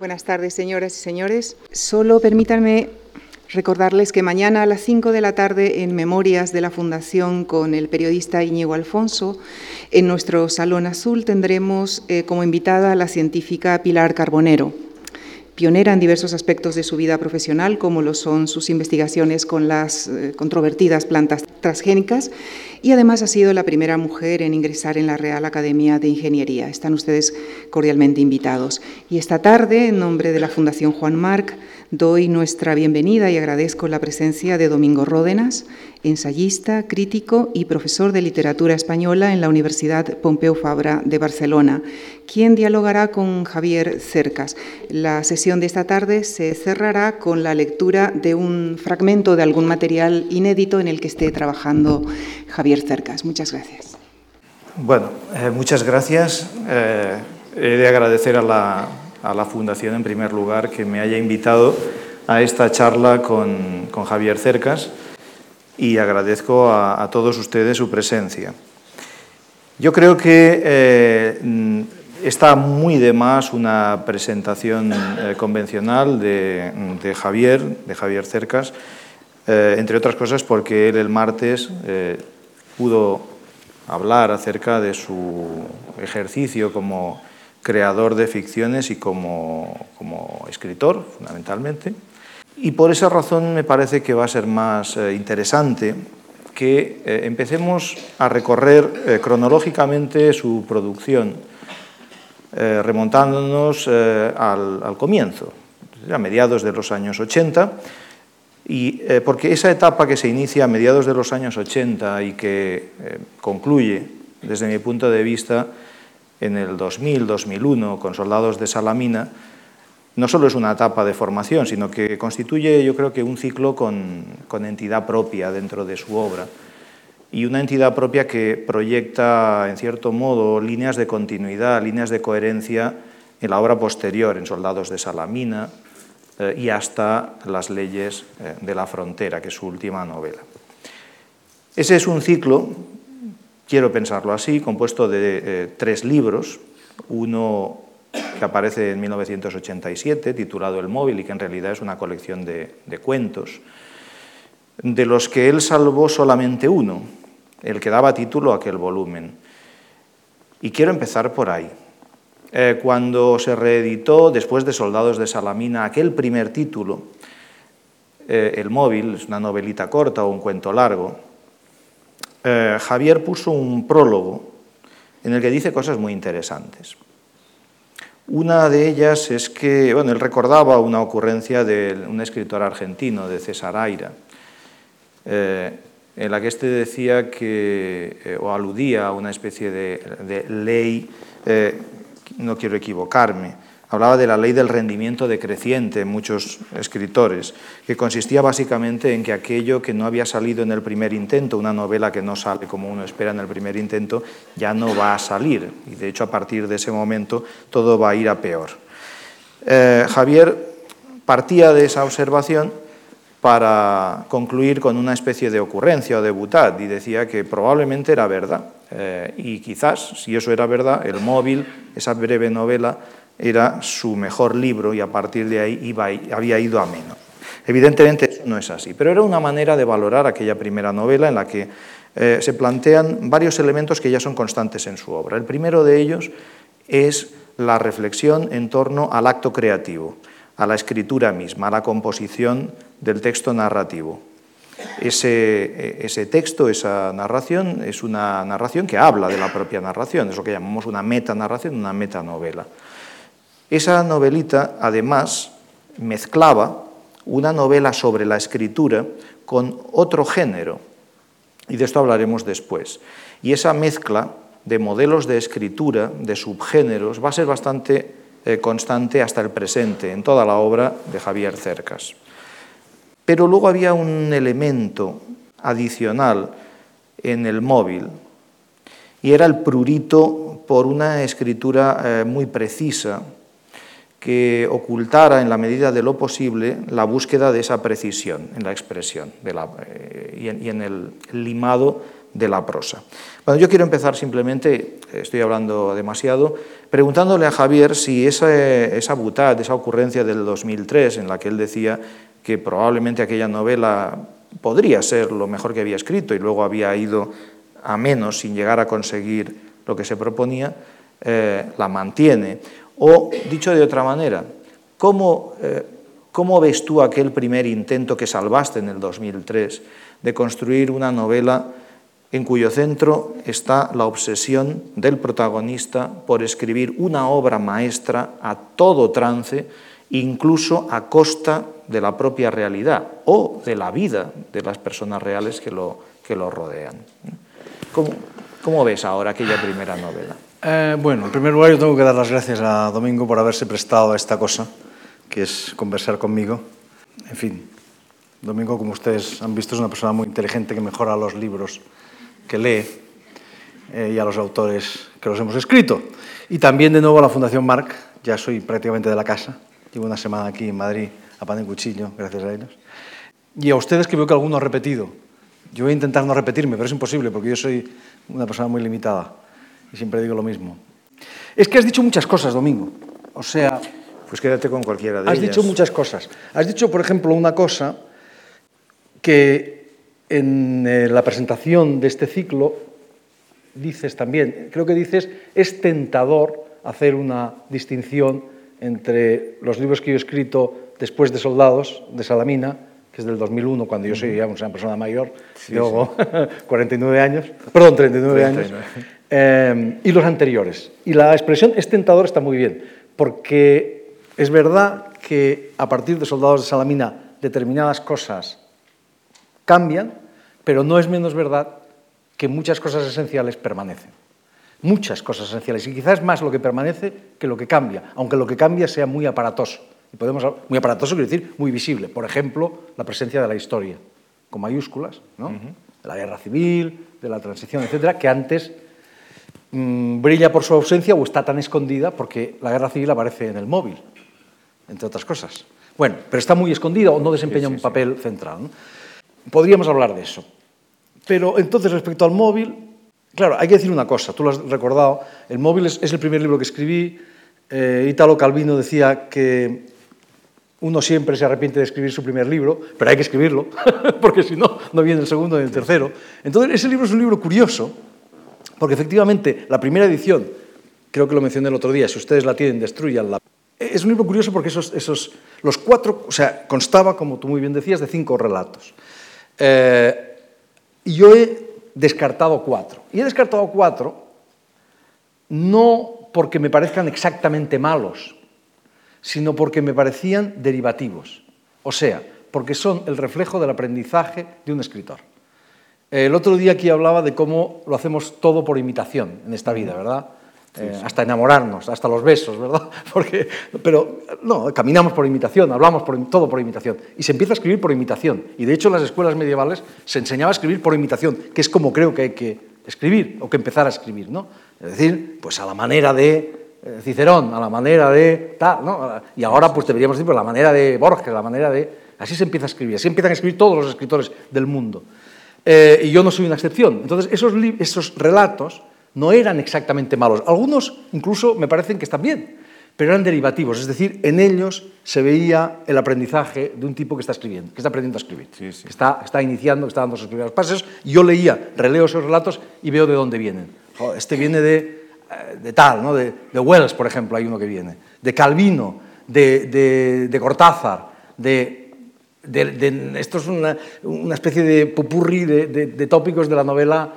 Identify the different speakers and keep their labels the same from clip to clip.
Speaker 1: Buenas tardes, señoras y señores. Solo permítanme recordarles que mañana a las 5 de la tarde, en Memorias de la Fundación con el periodista Íñigo Alfonso, en nuestro Salón Azul tendremos eh, como invitada a la científica Pilar Carbonero pionera en diversos aspectos de su vida profesional, como lo son sus investigaciones con las eh, controvertidas plantas transgénicas, y además ha sido la primera mujer en ingresar en la Real Academia de Ingeniería. Están ustedes cordialmente invitados. Y esta tarde, en nombre de la Fundación Juan Marc, doy nuestra bienvenida y agradezco la presencia de Domingo Ródenas, ensayista, crítico y profesor de literatura española en la Universidad Pompeu Fabra de Barcelona, quien dialogará con Javier Cercas. La sesión de esta tarde se cerrará con la lectura de un fragmento de algún material inédito en el que esté trabajando Javier Cercas. Muchas gracias.
Speaker 2: Bueno, eh, muchas gracias. Eh, he de agradecer a la, a la, Fundación, en primer lugar, que me haya invitado a esta charla con, con Javier Cercas y agradezco a, todos ustedes su presencia. Yo creo que eh, Está muy de más una presentación eh, convencional de, de, Javier, de Javier Cercas, eh, entre otras cosas porque él el martes pudo hablar acerca de su ejercicio como creador de ficciones y como, como escritor, fundamentalmente. Y por esa razón me parece que va a ser más interesante que empecemos a recorrer cronológicamente su producción eh, remontándonos eh, al, comienzo, a mediados de los años 80, y, eh, porque esa etapa que se inicia a mediados de los años 80 y que eh, concluye, desde mi punto de vista, en el 2000-2001 con Soldados de Salamina, no solo es una etapa de formación, sino que constituye, yo creo que, un ciclo con, entidad propia dentro de su obra y una entidad propia que proyecta, en cierto modo, líneas de continuidad, líneas de coherencia en la obra posterior, en Soldados de Salamina eh, y hasta Las leyes eh, de la frontera, que es su última novela. Ese es un ciclo, quiero pensarlo así, compuesto de eh, tres libros, uno que aparece en 1987, titulado El móvil, y que en realidad es una colección de, cuentos, de los que él salvó solamente uno, el que daba título a aquel volumen. Y quiero empezar por ahí. Eh, cuando se reeditó, después de Soldados de Salamina, aquel primer título, eh, El móvil, es una novelita corta o un cuento largo, eh, Javier puso un prólogo en el que dice cosas muy interesantes. Una de ellas es que, bueno, él recordaba una ocurrencia de un escritor argentino, de César Aira, en la que éste decía que, eh, o aludía a una especie de, ley, eh, no quiero equivocarme, hablaba de la ley del rendimiento decreciente en muchos escritores, que consistía básicamente en que aquello que no había salido en el primer intento, una novela que no sale como uno espera en el primer intento, ya no va a salir. Y de hecho a partir de ese momento todo va a ir a peor. Eh, Javier partía de esa observación para concluir con una especie de ocurrencia o de butad y decía que probablemente era verdad. Eh, y quizás, si eso era verdad, el móvil, esa breve novela, era su mejor libro y a partir de ahí había ido a menos. Evidentemente eso no es así, pero era una manera de valorar aquella primera novela en la que eh, se plantean varios elementos que ya son constantes en su obra. El primero de ellos es la reflexión en torno al acto creativo a la escritura misma, a la composición del texto narrativo. Ese, ese, texto, esa narración, es una narración que habla de la propia narración, es lo que llamamos una metanarración, una metanovela. Esa novelita, además, mezclaba una novela sobre la escritura con otro género, y de esto hablaremos después. Y esa mezcla de modelos de escritura, de subgéneros, va a ser bastante eh, constante hasta el presente en toda la obra de Javier Cercas. Pero luego había un elemento adicional en el móvil y era el prurito por una escritura eh, muy precisa que ocultara en la medida de lo posible la búsqueda de esa precisión en la expresión eh, y, en, el limado de la prosa. Bueno, yo quiero empezar simplemente, estoy hablando demasiado, preguntándole a Javier si esa, esa butad, esa ocurrencia del 2003, en la que él decía que probablemente aquella novela podría ser lo mejor que había escrito y luego había ido a menos sin llegar a conseguir lo que se proponía, eh, la mantiene. O, dicho de otra manera, ¿cómo, eh, ¿cómo ves tú aquel primer intento que salvaste en el 2003 de construir una novela en cuyo centro está la obsesión del protagonista por escribir una obra maestra a todo trance, incluso a costa de la propia realidad o de la vida de las personas reales que lo, que lo rodean. ¿Cómo, ¿Cómo, ves ahora aquella primera novela?
Speaker 3: Eh, bueno, en primer lugar yo tengo que dar las gracias a Domingo por haberse prestado a esta cosa, que es conversar conmigo. En fin, Domingo, como ustedes han visto, es una persona muy inteligente que mejora los libros que lee eh, y a los autores que los hemos escrito. Y también de nuevo a la Fundación Marc, ya soy prácticamente de la casa, llevo una semana aquí en Madrid a pan en cuchillo, gracias a ellos. Y a ustedes que veo que alguno ha repetido. Yo voy a intentar no repetirme, pero es imposible porque yo soy una persona muy limitada y siempre digo lo mismo. Es que has dicho muchas cosas, Domingo. O sea...
Speaker 2: Pues quédate con cualquiera de
Speaker 3: has
Speaker 2: ellas.
Speaker 3: Has dicho muchas cosas. Has dicho, por ejemplo, una cosa que en eh, la presentación de este ciclo dices también, creo que dices, es tentador hacer una distinción entre los libros que yo he escrito después de Soldados, de Salamina, que es del 2001, cuando yo soy ya una persona mayor, sí, luego sí. 49 años, perdón, 39 39. años, eh, y los anteriores. Y la expresión es tentador está muy bien, porque es verdad que a partir de Soldados de Salamina determinadas cosas cambian, pero no es menos verdad que muchas cosas esenciales permanecen. Muchas cosas esenciales. Y quizás más lo que permanece que lo que cambia, aunque lo que cambia sea muy aparatoso. Y podemos, muy aparatoso quiere decir muy visible. Por ejemplo, la presencia de la historia, con mayúsculas, ¿no? uh -huh. de la guerra civil, de la transición, etcétera, que antes mmm, brilla por su ausencia o está tan escondida porque la guerra civil aparece en el móvil, entre otras cosas. Bueno, pero está muy escondida o no desempeña sí, sí, un papel sí. central. ¿no? Podríamos hablar de eso. Pero entonces, respecto al móvil, claro, hay que decir una cosa, tú lo has recordado, el móvil es, es el primer libro que escribí, eh, Italo Calvino decía que uno siempre se arrepiente de escribir su primer libro, pero hay que escribirlo, porque si no, no viene el segundo ni el tercero. Entonces, ese libro es un libro curioso, porque efectivamente la primera edición, creo que lo mencioné el otro día, si ustedes la tienen, destruyanla. Es un libro curioso porque esos, esos, los cuatro, o sea, constaba, como tú muy bien decías, de cinco relatos. Eh, y yo he descartado cuatro. Y he descartado cuatro no porque me parezcan exactamente malos, sino porque me parecían derivativos. O sea, porque son el reflejo del aprendizaje de un escritor. El otro día aquí hablaba de cómo lo hacemos todo por imitación en esta vida, ¿verdad? Sí, eh, hasta enamorarnos, hasta los besos, ¿verdad? Porque, pero no, caminamos por imitación, hablamos por, todo por imitación. Y se empieza a escribir por imitación. Y de hecho en las escuelas medievales se enseñaba a escribir por imitación, que es como creo que hay que escribir o que empezar a escribir, ¿no? Es decir, pues a la manera de eh, Cicerón, a la manera de tal, ¿no? Y ahora pues deberíamos decir, pues a la manera de Borges, a la manera de... Así se empieza a escribir, así empiezan a escribir todos los escritores del mundo. Eh, y yo no soy una excepción. Entonces, esos, esos relatos no eran exactamente malos. Algunos incluso me parecen que están bien, pero eran derivativos. Es decir, en ellos se veía el aprendizaje de un tipo que está escribiendo, que está aprendiendo a escribir, sí, sí. Que está, está iniciando, que está dando sus primeros pasos. Y yo leía, releo esos relatos y veo de dónde vienen. Este viene de, de tal, ¿no? de, de, Wells, por ejemplo, hay uno que viene, de Calvino, de, de Cortázar, de de, de, esto es una, una, especie de popurri de, de, tópicos de la novela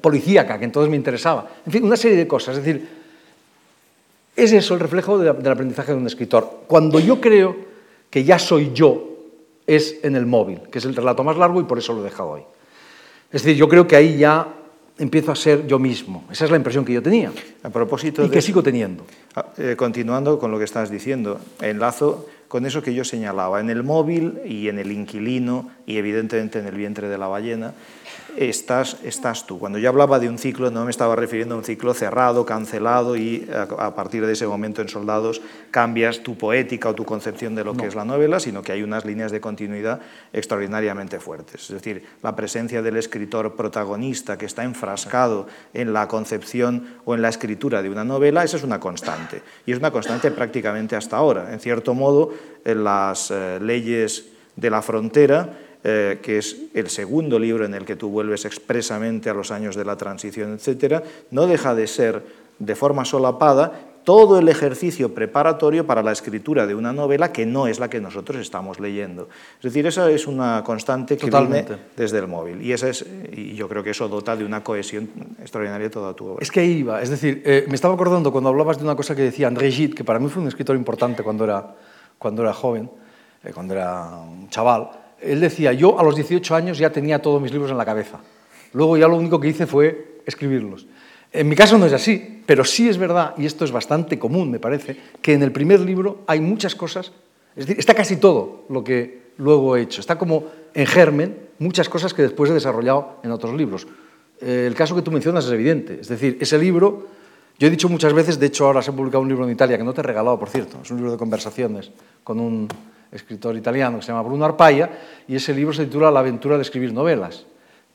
Speaker 3: policíaca, que entonces me interesaba. En fin, una serie de cosas. Es decir, es eso el reflejo del aprendizaje de un escritor. Cuando yo creo que ya soy yo, es en el móvil, que es el relato más largo y por eso lo he dejado hoy. Es decir, yo creo que ahí ya empiezo a ser yo mismo. Esa es la impresión que yo tenía.
Speaker 2: A propósito
Speaker 3: y que sigo teniendo.
Speaker 2: Eh, continuando con lo que estás diciendo, enlazo con eso que yo señalaba, en el móvil y en el inquilino y evidentemente en el vientre de la ballena, estás, estás tú. Cuando yo hablaba de un ciclo, no me estaba refiriendo a un ciclo cerrado, cancelado y a, partir de ese momento en Soldados cambias tu poética o tu concepción de lo que es la novela, sino que hay unas líneas de continuidad extraordinariamente fuertes. Es decir, la presencia del escritor protagonista que está enfrascado en la concepción o en la escritura de una novela, esa es una constante. Y es una constante prácticamente hasta ahora. En cierto modo, en las eh, leyes de la frontera, eh, que es el segundo libro en el que tú vuelves expresamente a los años de la transición, etcétera, no deja de ser de forma solapada todo el ejercicio preparatorio para la escritura de una novela que no es la que nosotros estamos leyendo. Es decir, esa es una constante que viene desde el móvil. Y, esa es, y yo creo que eso dota de una cohesión extraordinaria toda tu obra.
Speaker 3: Es que ahí iba. Es decir, eh, me estaba acordando cuando hablabas de una cosa que decía André Gide, que para mí fue un escritor importante cuando era, cuando era joven, eh, cuando era un chaval, él decía, yo a los 18 años ya tenía todos mis libros en la cabeza. Luego ya lo único que hice fue escribirlos. En mi caso no es así, pero sí es verdad, y esto es bastante común, me parece, que en el primer libro hay muchas cosas, es decir, está casi todo lo que luego he hecho. Está como en germen muchas cosas que después he desarrollado en otros libros. Eh, el caso que tú mencionas es evidente. Es decir, ese libro, yo he dicho muchas veces, de hecho ahora se ha publicado un libro en Italia, que no te he regalado, por cierto, es un libro de conversaciones con un escritor italiano que se llama Bruno Arpaia, y ese libro se titula La aventura de escribir novelas.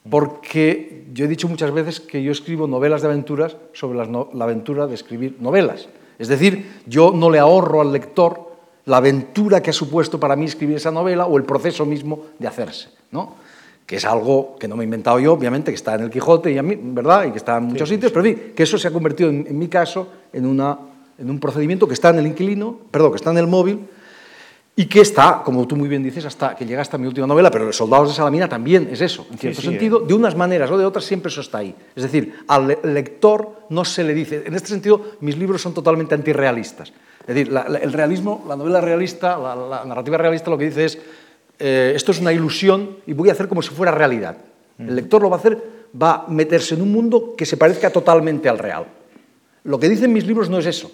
Speaker 3: Porque yo he dicho muchas veces que yo escribo novelas de aventuras sobre la aventura de escribir novelas. Es decir, yo no le ahorro al lector la aventura que ha supuesto para mí escribir esa novela o el proceso mismo de hacerse, ¿no? que es algo que no me he inventado yo, obviamente, que está en el Quijote y a mí, ¿verdad? y que está en muchos sitios, pero en fin, que eso se ha convertido en, en mi caso en, una, en un procedimiento que está en el inquilino, perdón, que está en el móvil, y que está, como tú muy bien dices, hasta que llega hasta mi última novela, pero Los soldados de Salamina también es eso, en cierto sentido, eh. de unas maneras o de otras siempre eso está ahí. Es decir, al lector no se le dice, en este sentido mis libros son totalmente antirrealistas. Es decir, el realismo, la novela realista, la, narrativa realista lo que dice es, eh, esto es una ilusión y voy a hacer como si fuera realidad. El lector lo va a hacer, va a meterse en un mundo que se parezca totalmente al real. Lo que dicen mis libros no es eso,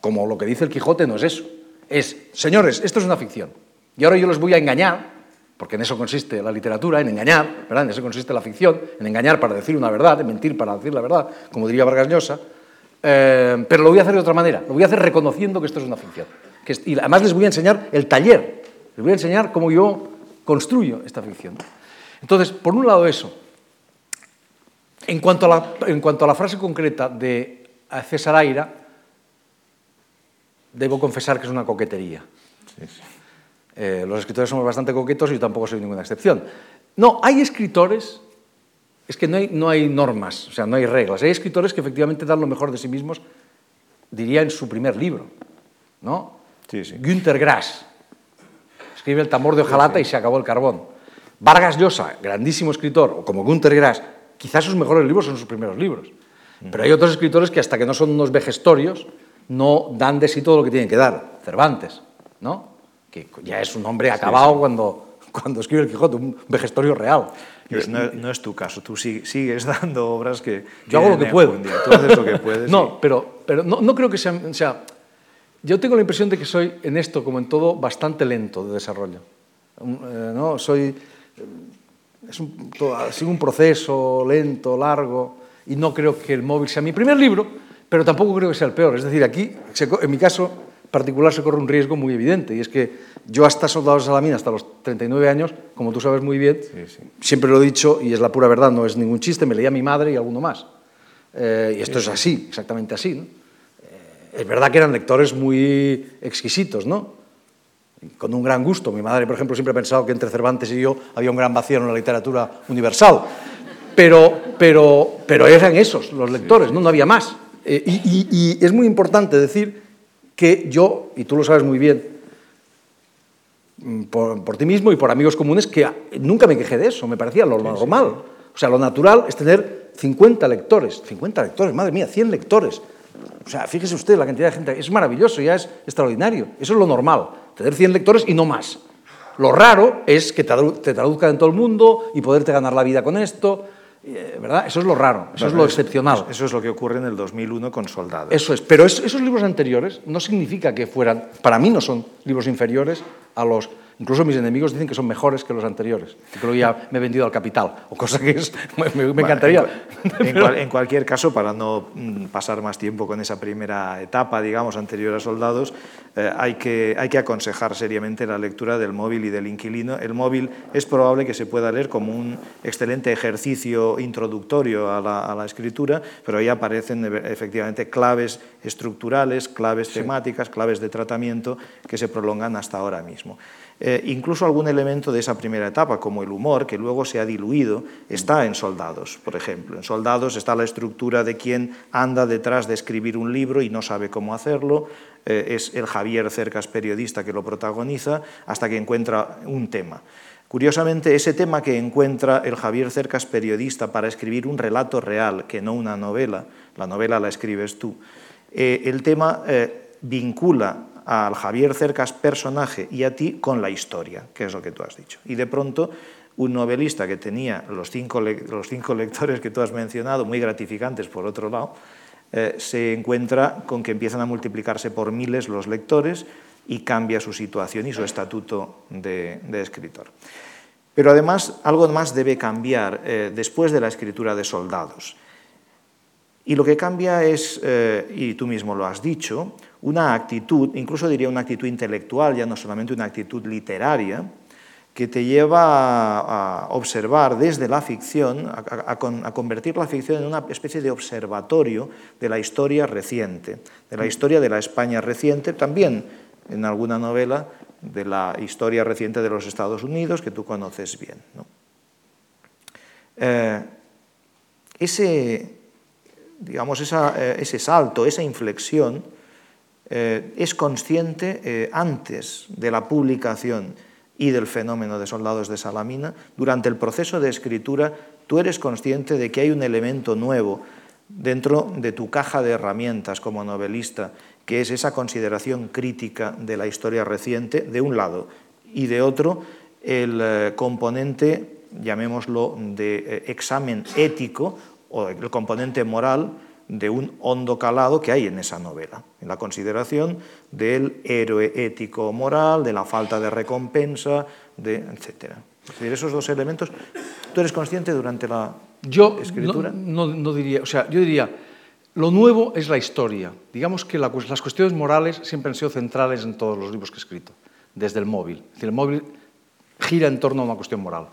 Speaker 3: como lo que dice el Quijote no es eso es, señores, esto es una ficción. Y ahora yo les voy a engañar, porque en eso consiste la literatura, en engañar, ¿verdad? En eso consiste la ficción, en engañar para decir una verdad, en mentir para decir la verdad, como diría Vargas eh, pero lo voy a hacer de otra manera, lo voy a hacer reconociendo que esto es una ficción. y además les voy a enseñar el taller, les voy a enseñar cómo yo construyo esta ficción. Entonces, por un lado eso. En cuanto a la, en cuanto a la frase concreta de César Aira, debo confesar que es una coquetería. Eh, los escritores somos bastante coquetos y yo tampoco soy ninguna excepción. No, hay escritores, es que no hay, no hay normas, o sea, no hay reglas. Hay escritores que efectivamente dan lo mejor de sí mismos, diría en su primer libro, ¿no?
Speaker 2: Sí, sí.
Speaker 3: Günter Grass escribe El tambor de hojalata y se acabó el carbón. Vargas Llosa, grandísimo escritor, o como Günter Grass, quizás sus mejores libros son sus primeros libros. Pero hay otros escritores que hasta que no son unos vejestorios, no dan de sí todo lo que tienen que dar. Cervantes, ¿no? que ya es un hombre acabado Cuando, cuando escribe el Quijote, un vejestorio real.
Speaker 2: No, es tu caso, tú sigues dando obras que...
Speaker 3: Yo hago lo que puedo.
Speaker 2: Tú haces lo que puedes.
Speaker 3: no, pero, pero no, no, creo que sea... O sea, yo tengo la impresión de que soy en esto, como en todo, bastante lento de desarrollo. Eh, ¿no? Soy... Es un, sigo un proceso lento, largo, y no creo que el móvil sea mi primer libro, pero tampoco creo que sea el peor. Es decir, aquí, en mi caso particular, se corre un riesgo muy evidente, y es que yo hasta Soldados de Salamina, hasta los 39 años, como tú sabes muy bien, siempre lo he dicho, y es la pura verdad, no es ningún chiste, me leía mi madre y alguno más. Eh, y esto es así, exactamente así. Eh, es verdad que eran lectores muy exquisitos, ¿no? con un gran gusto. Mi madre, por ejemplo, siempre ha pensado que entre Cervantes y yo había un gran vacío en la literatura universal. Pero, pero, pero eran esos los lectores, ¿no? no había más. Eh, y, es muy importante decir que yo, y tú lo sabes muy bien, mm, por, ti mismo y por amigos comunes, que nunca me quejé de eso, me parecía lo normal. O sea, lo natural es tener 50 lectores, 50 lectores, madre mía, 100 lectores. O sea, fíjese usted la cantidad de gente, es maravilloso, ya es extraordinario. Eso es lo normal, tener 100 lectores y no más. Lo raro es que te traduzcan en todo el mundo y poderte ganar la vida con esto. Eh, ¿verdad? Eso es lo raro, eso es lo excepcional.
Speaker 2: Eso es lo que ocurre en el 2001 con Soldados.
Speaker 3: Eso es, pero esos libros anteriores no significa que fueran, para mí no son libros inferiores a los Incluso mis enemigos dicen que son mejores que los anteriores. Creo que ya me he vendido al capital, o cosa que es, me, encantaría.
Speaker 2: En, cualquier caso, para no mm, pasar más tiempo con esa primera etapa, digamos, anterior a soldados, eh, hay, que, hay que aconsejar seriamente la lectura del móvil y del inquilino. El móvil es probable que se pueda leer como un excelente ejercicio introductorio a la, escritura, pero ahí aparecen efectivamente claves estructurales, claves temáticas, claves de tratamiento que se prolongan hasta ahora mismo. Eh, incluso algún elemento de esa primera etapa, como el humor, que luego se ha diluido, está en Soldados, por ejemplo. En Soldados está la estructura de quien anda detrás de escribir un libro y no sabe cómo hacerlo. Eh, es el Javier Cercas, periodista, que lo protagoniza, hasta que encuentra un tema. Curiosamente, ese tema que encuentra el Javier Cercas, periodista, para escribir un relato real, que no una novela, la novela la escribes tú, eh, el tema vincula al Javier Cercas personaje y a ti con la historia, que es lo que tú has dicho. Y de pronto un novelista que tenía los cinco, los cinco lectores que tú has mencionado, muy gratificantes por otro lado, eh, se encuentra con que empiezan a multiplicarse por miles los lectores y cambia su situación y su estatuto de, escritor. Pero además algo más debe cambiar eh, después de la escritura de soldados. Y lo que cambia es, eh, y tú mismo lo has dicho, una actitud, incluso diría una actitud intelectual, ya no solamente una actitud literaria, que te lleva a, observar desde la ficción, a, convertir la ficción en una especie de observatorio de la historia reciente, de la historia de la España reciente, también en alguna novela de la historia reciente de los Estados Unidos, que tú conoces bien. Eh, ese, digamos, eh, ese salto, esa inflexión, eh, es consciente eh, antes de la publicación y del fenómeno de soldados de Salamina, durante el proceso de escritura, tú eres consciente de que hay un elemento nuevo dentro de tu caja de herramientas como novelista, que es esa consideración crítica de la historia reciente, de un lado, y de otro, el eh, componente, llamémoslo, de examen ético o el componente moral de un hondo calado que hay en esa novela, en la consideración del héroe ético moral, de la falta de recompensa, de, etc. Es decir, esos dos elementos, ¿tú eres consciente durante la
Speaker 3: yo
Speaker 2: escritura?
Speaker 3: No, no, diría, o sea, yo diría, lo nuevo es la historia. Digamos que las cuestiones morales siempre han sido centrales en todos los libros que he escrito, desde el móvil. Es decir, el móvil gira en torno a una cuestión moral.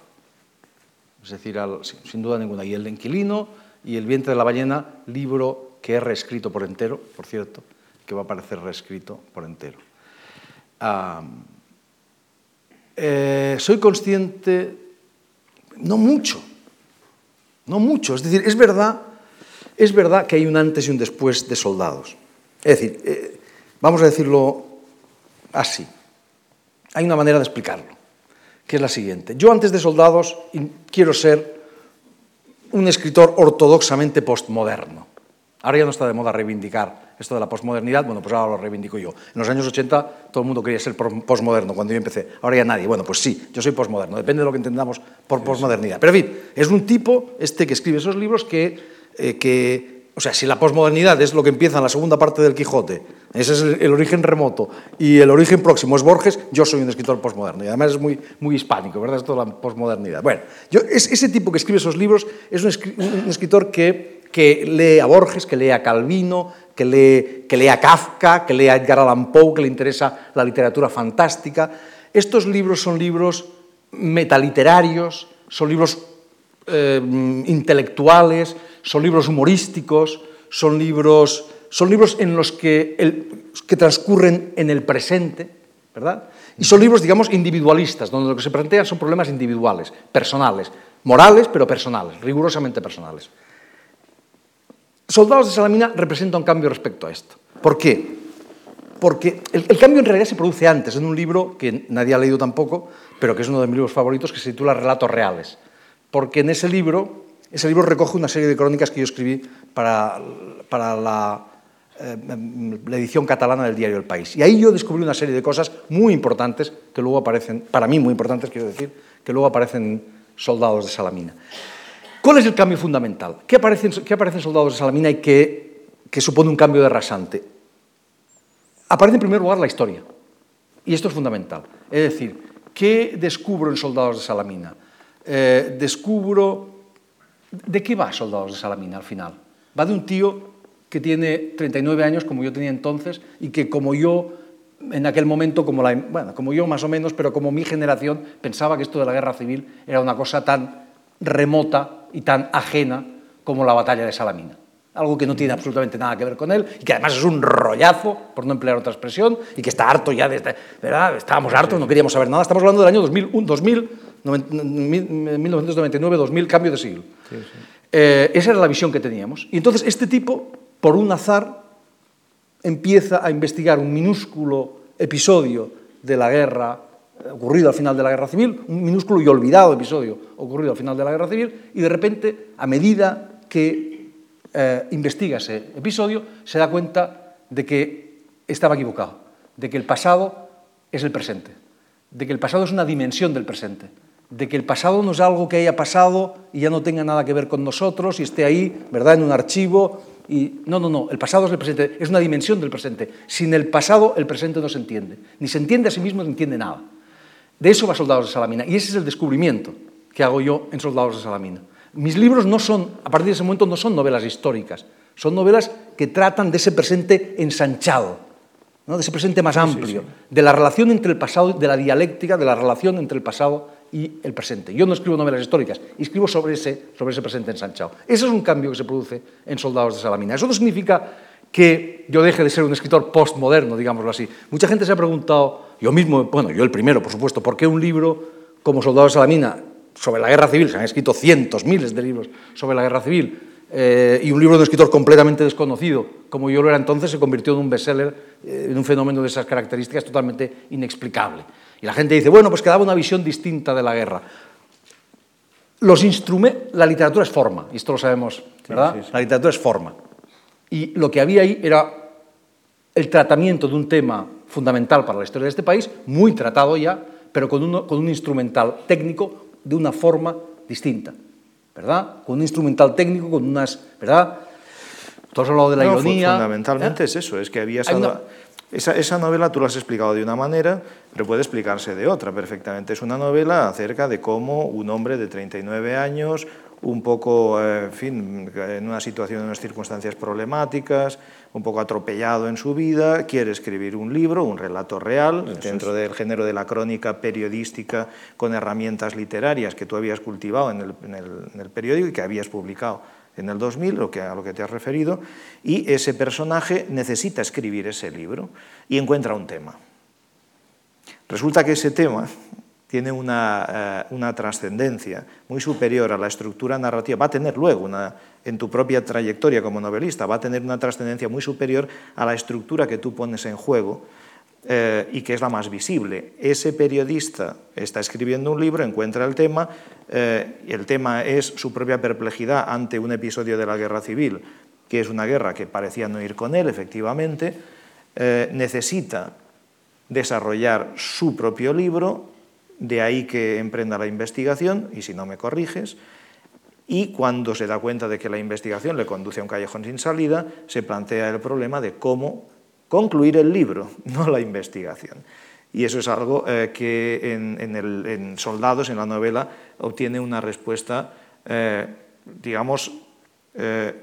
Speaker 3: Es decir, sin duda ninguna. Y el inquilino y El vientre de la ballena, libro que he reescrito por entero, por cierto, que va a aparecer reescrito por entero. Eh, soy consciente, no mucho, no mucho, es decir, es verdad, es verdad que hay un antes y un después de soldados. Es decir, eh, vamos a decirlo así, hay una manera de explicarlo, que es la siguiente. Yo antes de soldados quiero ser un escritor ortodoxamente postmoderno. Ahora ya no está de moda reivindicar esto de la postmodernidad, bueno, pues ahora lo reivindico yo. En los años 80 todo el mundo quería ser postmoderno cuando yo empecé, ahora ya nadie. Bueno, pues sí, yo soy postmoderno, depende de lo que entendamos por postmodernidad. Pero en fin, es un tipo, este que escribe esos libros, que, eh, que o sea, si la posmodernidad es lo que empieza en la segunda parte del Quijote, ese es el, origen remoto, y el origen próximo es Borges, yo soy un escritor posmoderno. Y además es muy, muy hispánico, ¿verdad? Es toda la posmodernidad. Bueno, ese tipo que escribe esos libros es un, escritor que, que, lee a Borges, que lee a Calvino, que lee, que lee a Kafka, que lee a Edgar Allan Poe, que le interesa la literatura fantástica. Estos libros son libros metaliterarios, son libros eh, intelectuales, son libros humorísticos, son libros, son libros en los que, que transcurren en el presente, ¿verdad? Y son libros, digamos, individualistas, donde lo que se plantean son problemas individuales, personales, morales, pero personales, rigurosamente personales. Soldados de Salamina representa un cambio respecto a esto. ¿Por qué? Porque el, el, cambio en realidad se produce antes, en un libro que nadie ha leído tampoco, pero que es uno de mis libros favoritos, que se titula Relatos Reales. Porque en ese libro ese libro recoge una serie de crónicas que yo escribí para, la, eh, la, edición catalana del diario El País. Y ahí yo descubrí una serie de cosas muy importantes que luego aparecen, para mí muy importantes, quiero decir, que luego aparecen Soldados de Salamina. ¿Cuál es el cambio fundamental? ¿Qué aparece, qué aparece en Soldados de Salamina y qué, que supone un cambio de rasante? Aparece en primer lugar la historia. Y esto es fundamental. Es decir, ¿qué descubro en Soldados de Salamina? Eh, descubro... ¿De qué va Soldados de Salamina al final? Va de un tío que tiene 39 años, como yo tenía entonces, y que como yo en aquel momento, como, la, bueno, como yo más o menos, pero como mi generación, pensaba que esto de la guerra civil era una cosa tan remota y tan ajena como la batalla de Salamina. Algo que no tiene absolutamente nada que ver con él y que además es un rollazo, por no emplear otra expresión, y que está harto ya de... ¿verdad? Estábamos hartos, no queríamos saber nada. Estamos hablando del año 2001, 2000, 1999-2000, cambio de siglo. Sí, sí. Eh, esa era la visión que teníamos. Y entonces este tipo, por un azar, empieza a investigar un minúsculo episodio de la guerra eh, ocurrido al final de la guerra civil, un minúsculo y olvidado episodio ocurrido al final de la guerra civil, y de repente, a medida que eh, investiga ese episodio, se da cuenta de que estaba equivocado, de que el pasado es el presente, de que el pasado es una dimensión del presente, de que el pasado no es algo que haya pasado y ya no tenga nada que ver con nosotros y esté ahí, ¿verdad?, en un archivo y no, no, no, el pasado es el presente, es una dimensión del presente. Sin el pasado, el presente no se entiende. Ni se entiende a sí mismo, ni entiende nada. De eso va Soldados de Salamina. Y ese es el descubrimiento que hago yo en Soldados de Salamina. Mis libros no son, a partir de ese momento, no son novelas históricas. Son novelas que tratan de ese presente ensanchado, ¿no? de ese presente más amplio, sí, sí. de la relación entre el pasado, de la dialéctica, de la relación entre el pasado y el presente. Yo no escribo novelas históricas, escribo sobre ese, sobre ese presente ensanchado. Ese es un cambio que se produce en Soldados de Salamina. Eso no significa que yo deje de ser un escritor postmoderno, digámoslo así. Mucha gente se ha preguntado, yo mismo, bueno, yo el primero, por supuesto, ¿por qué un libro como Soldados de Salamina sobre la guerra civil? Se han escrito cientos, miles de libros sobre la guerra civil. Eh, y un libro de un escritor completamente desconocido, como yo lo era entonces, se convirtió en un bestseller, eh, en un fenómeno de esas características totalmente inexplicable. Y la gente dice, bueno, pues quedaba una visión distinta de la guerra. Los la literatura es forma, y esto lo sabemos, ¿verdad? Sí, sí, sí. La literatura es forma. Y lo que había ahí era el tratamiento de un tema fundamental para la historia de este país, muy tratado ya, pero con, uno, con un instrumental técnico de una forma distinta, ¿verdad? Con un instrumental técnico, con unas, ¿verdad? Todos hablado de la
Speaker 2: no,
Speaker 3: ironía.
Speaker 2: Fundamentalmente ¿eh? es eso, es que había... Una... Esa, esa, novela tú la has explicado de una manera, pero puede explicarse de otra perfectamente. Es una novela acerca de cómo un hombre de 39 años, un poco, eh, en fin, en una situación, en unas circunstancias problemáticas, un poco atropellado en su vida, quiere escribir un libro, un relato real, Eso dentro es. del género de la crónica periodística con herramientas literarias que tú habías cultivado en el, en el, en el periódico y que habías publicado en el 2000, lo a lo que te has referido, y ese personaje necesita escribir ese libro y encuentra un tema. Resulta que ese tema tiene una, uh, una trascendencia muy superior a la estructura narrativa, va a tener luego en tu propia trayectoria como novelista, va a tener una trascendencia muy superior a la estructura que tú pones en juego eh, y que es la más visible. Ese periodista está escribiendo un libro, encuentra el tema, eh, el tema es su propia perplejidad ante un episodio de la guerra civil, que es una guerra que parecía no ir con él, efectivamente, eh, necesita desarrollar su propio libro, de ahí que emprenda la investigación, y si no me corriges, y cuando se da cuenta de que la investigación le conduce a un callejón sin salida, se plantea el problema de cómo concluir el libro, no la investigación. Y eso es algo eh, que en, en, el, en, Soldados, en la novela, obtiene una respuesta, eh, digamos, eh,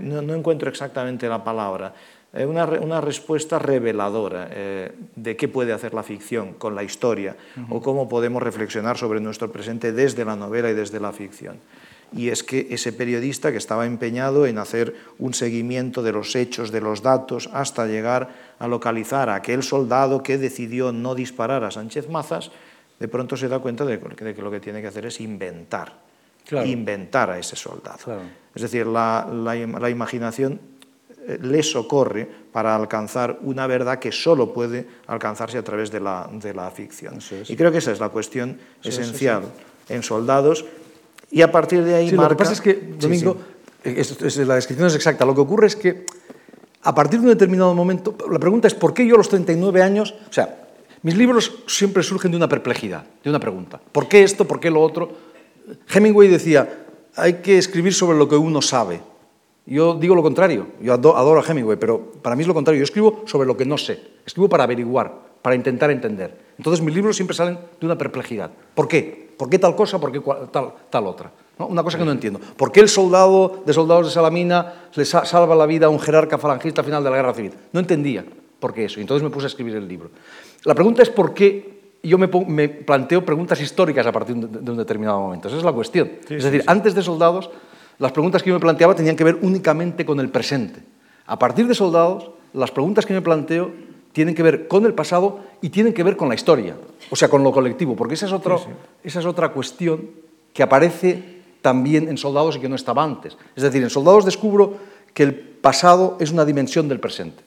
Speaker 2: no, no, encuentro exactamente la palabra, una, una, respuesta reveladora de qué puede hacer la ficción con la historia uh -huh. o cómo podemos reflexionar sobre nuestro presente desde la novela y desde la ficción y es que ese periodista que estaba empeñado en hacer un seguimiento de los hechos, de los datos, hasta llegar a localizar a aquel soldado que decidió no disparar a Sánchez Mazas, de pronto se da cuenta de que lo que tiene que hacer es inventar, claro. inventar a ese soldado. Claro. Es decir, la, la, la imaginación eh, le socorre para alcanzar una verdad que solo puede alcanzarse a través de la, de la ficción. Es. Y creo que esa es la cuestión sí, esencial sí. en Soldados, y a partir de ahí
Speaker 3: sí,
Speaker 2: marca...
Speaker 3: Lo que pasa es que, Domingo, sí, sí. Es, es, la descripción es exacta. Lo que ocurre es que a partir de un determinado momento, la pregunta es ¿por qué yo a los 39 años, o sea, mis libros siempre surgen de una perplejidad, de una pregunta. ¿Por qué esto? ¿Por qué lo otro? Hemingway decía, hay que escribir sobre lo que uno sabe. Yo digo lo contrario, yo adoro a Hemingway, pero para mí es lo contrario, yo escribo sobre lo que no sé, escribo para averiguar, para intentar entender. Entonces mis libros siempre salen de una perplejidad. ¿Por qué? ¿Por qué tal cosa? ¿Por qué tal, tal otra? Una cosa que no entiendo. ¿Por qué el soldado de soldados de Salamina le salva la vida a un jerarca falangista al final de la guerra civil? No entendía por qué eso. Y entonces me puse a escribir el libro. La pregunta es por qué yo me, planteo preguntas históricas a partir de un determinado momento. Esa es la cuestión. es decir, antes de soldados, las preguntas que yo me planteaba tenían que ver únicamente con el presente. A partir de soldados, las preguntas que me planteo tienen que ver con el pasado y tienen que ver con la historia, o sea, con lo colectivo, porque esa es, esa es otra cuestión que aparece también en Soldados y que no estaba antes. Es decir, en Soldados descubro que el pasado es una dimensión del presente,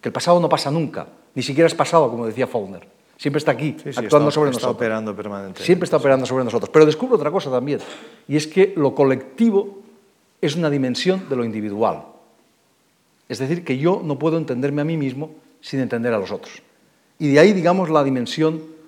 Speaker 3: que el pasado no pasa nunca, ni siquiera es pasado, como decía Faulkner. Siempre está aquí, actuando sobre nosotros.
Speaker 2: operando permanentemente.
Speaker 3: Siempre está operando sobre nosotros. Pero descubro otra cosa también, y es que lo colectivo es una dimensión de lo individual. Es decir, que yo no puedo entenderme a mí mismo sin entender a los otros. Y de ahí, digamos, la dimensión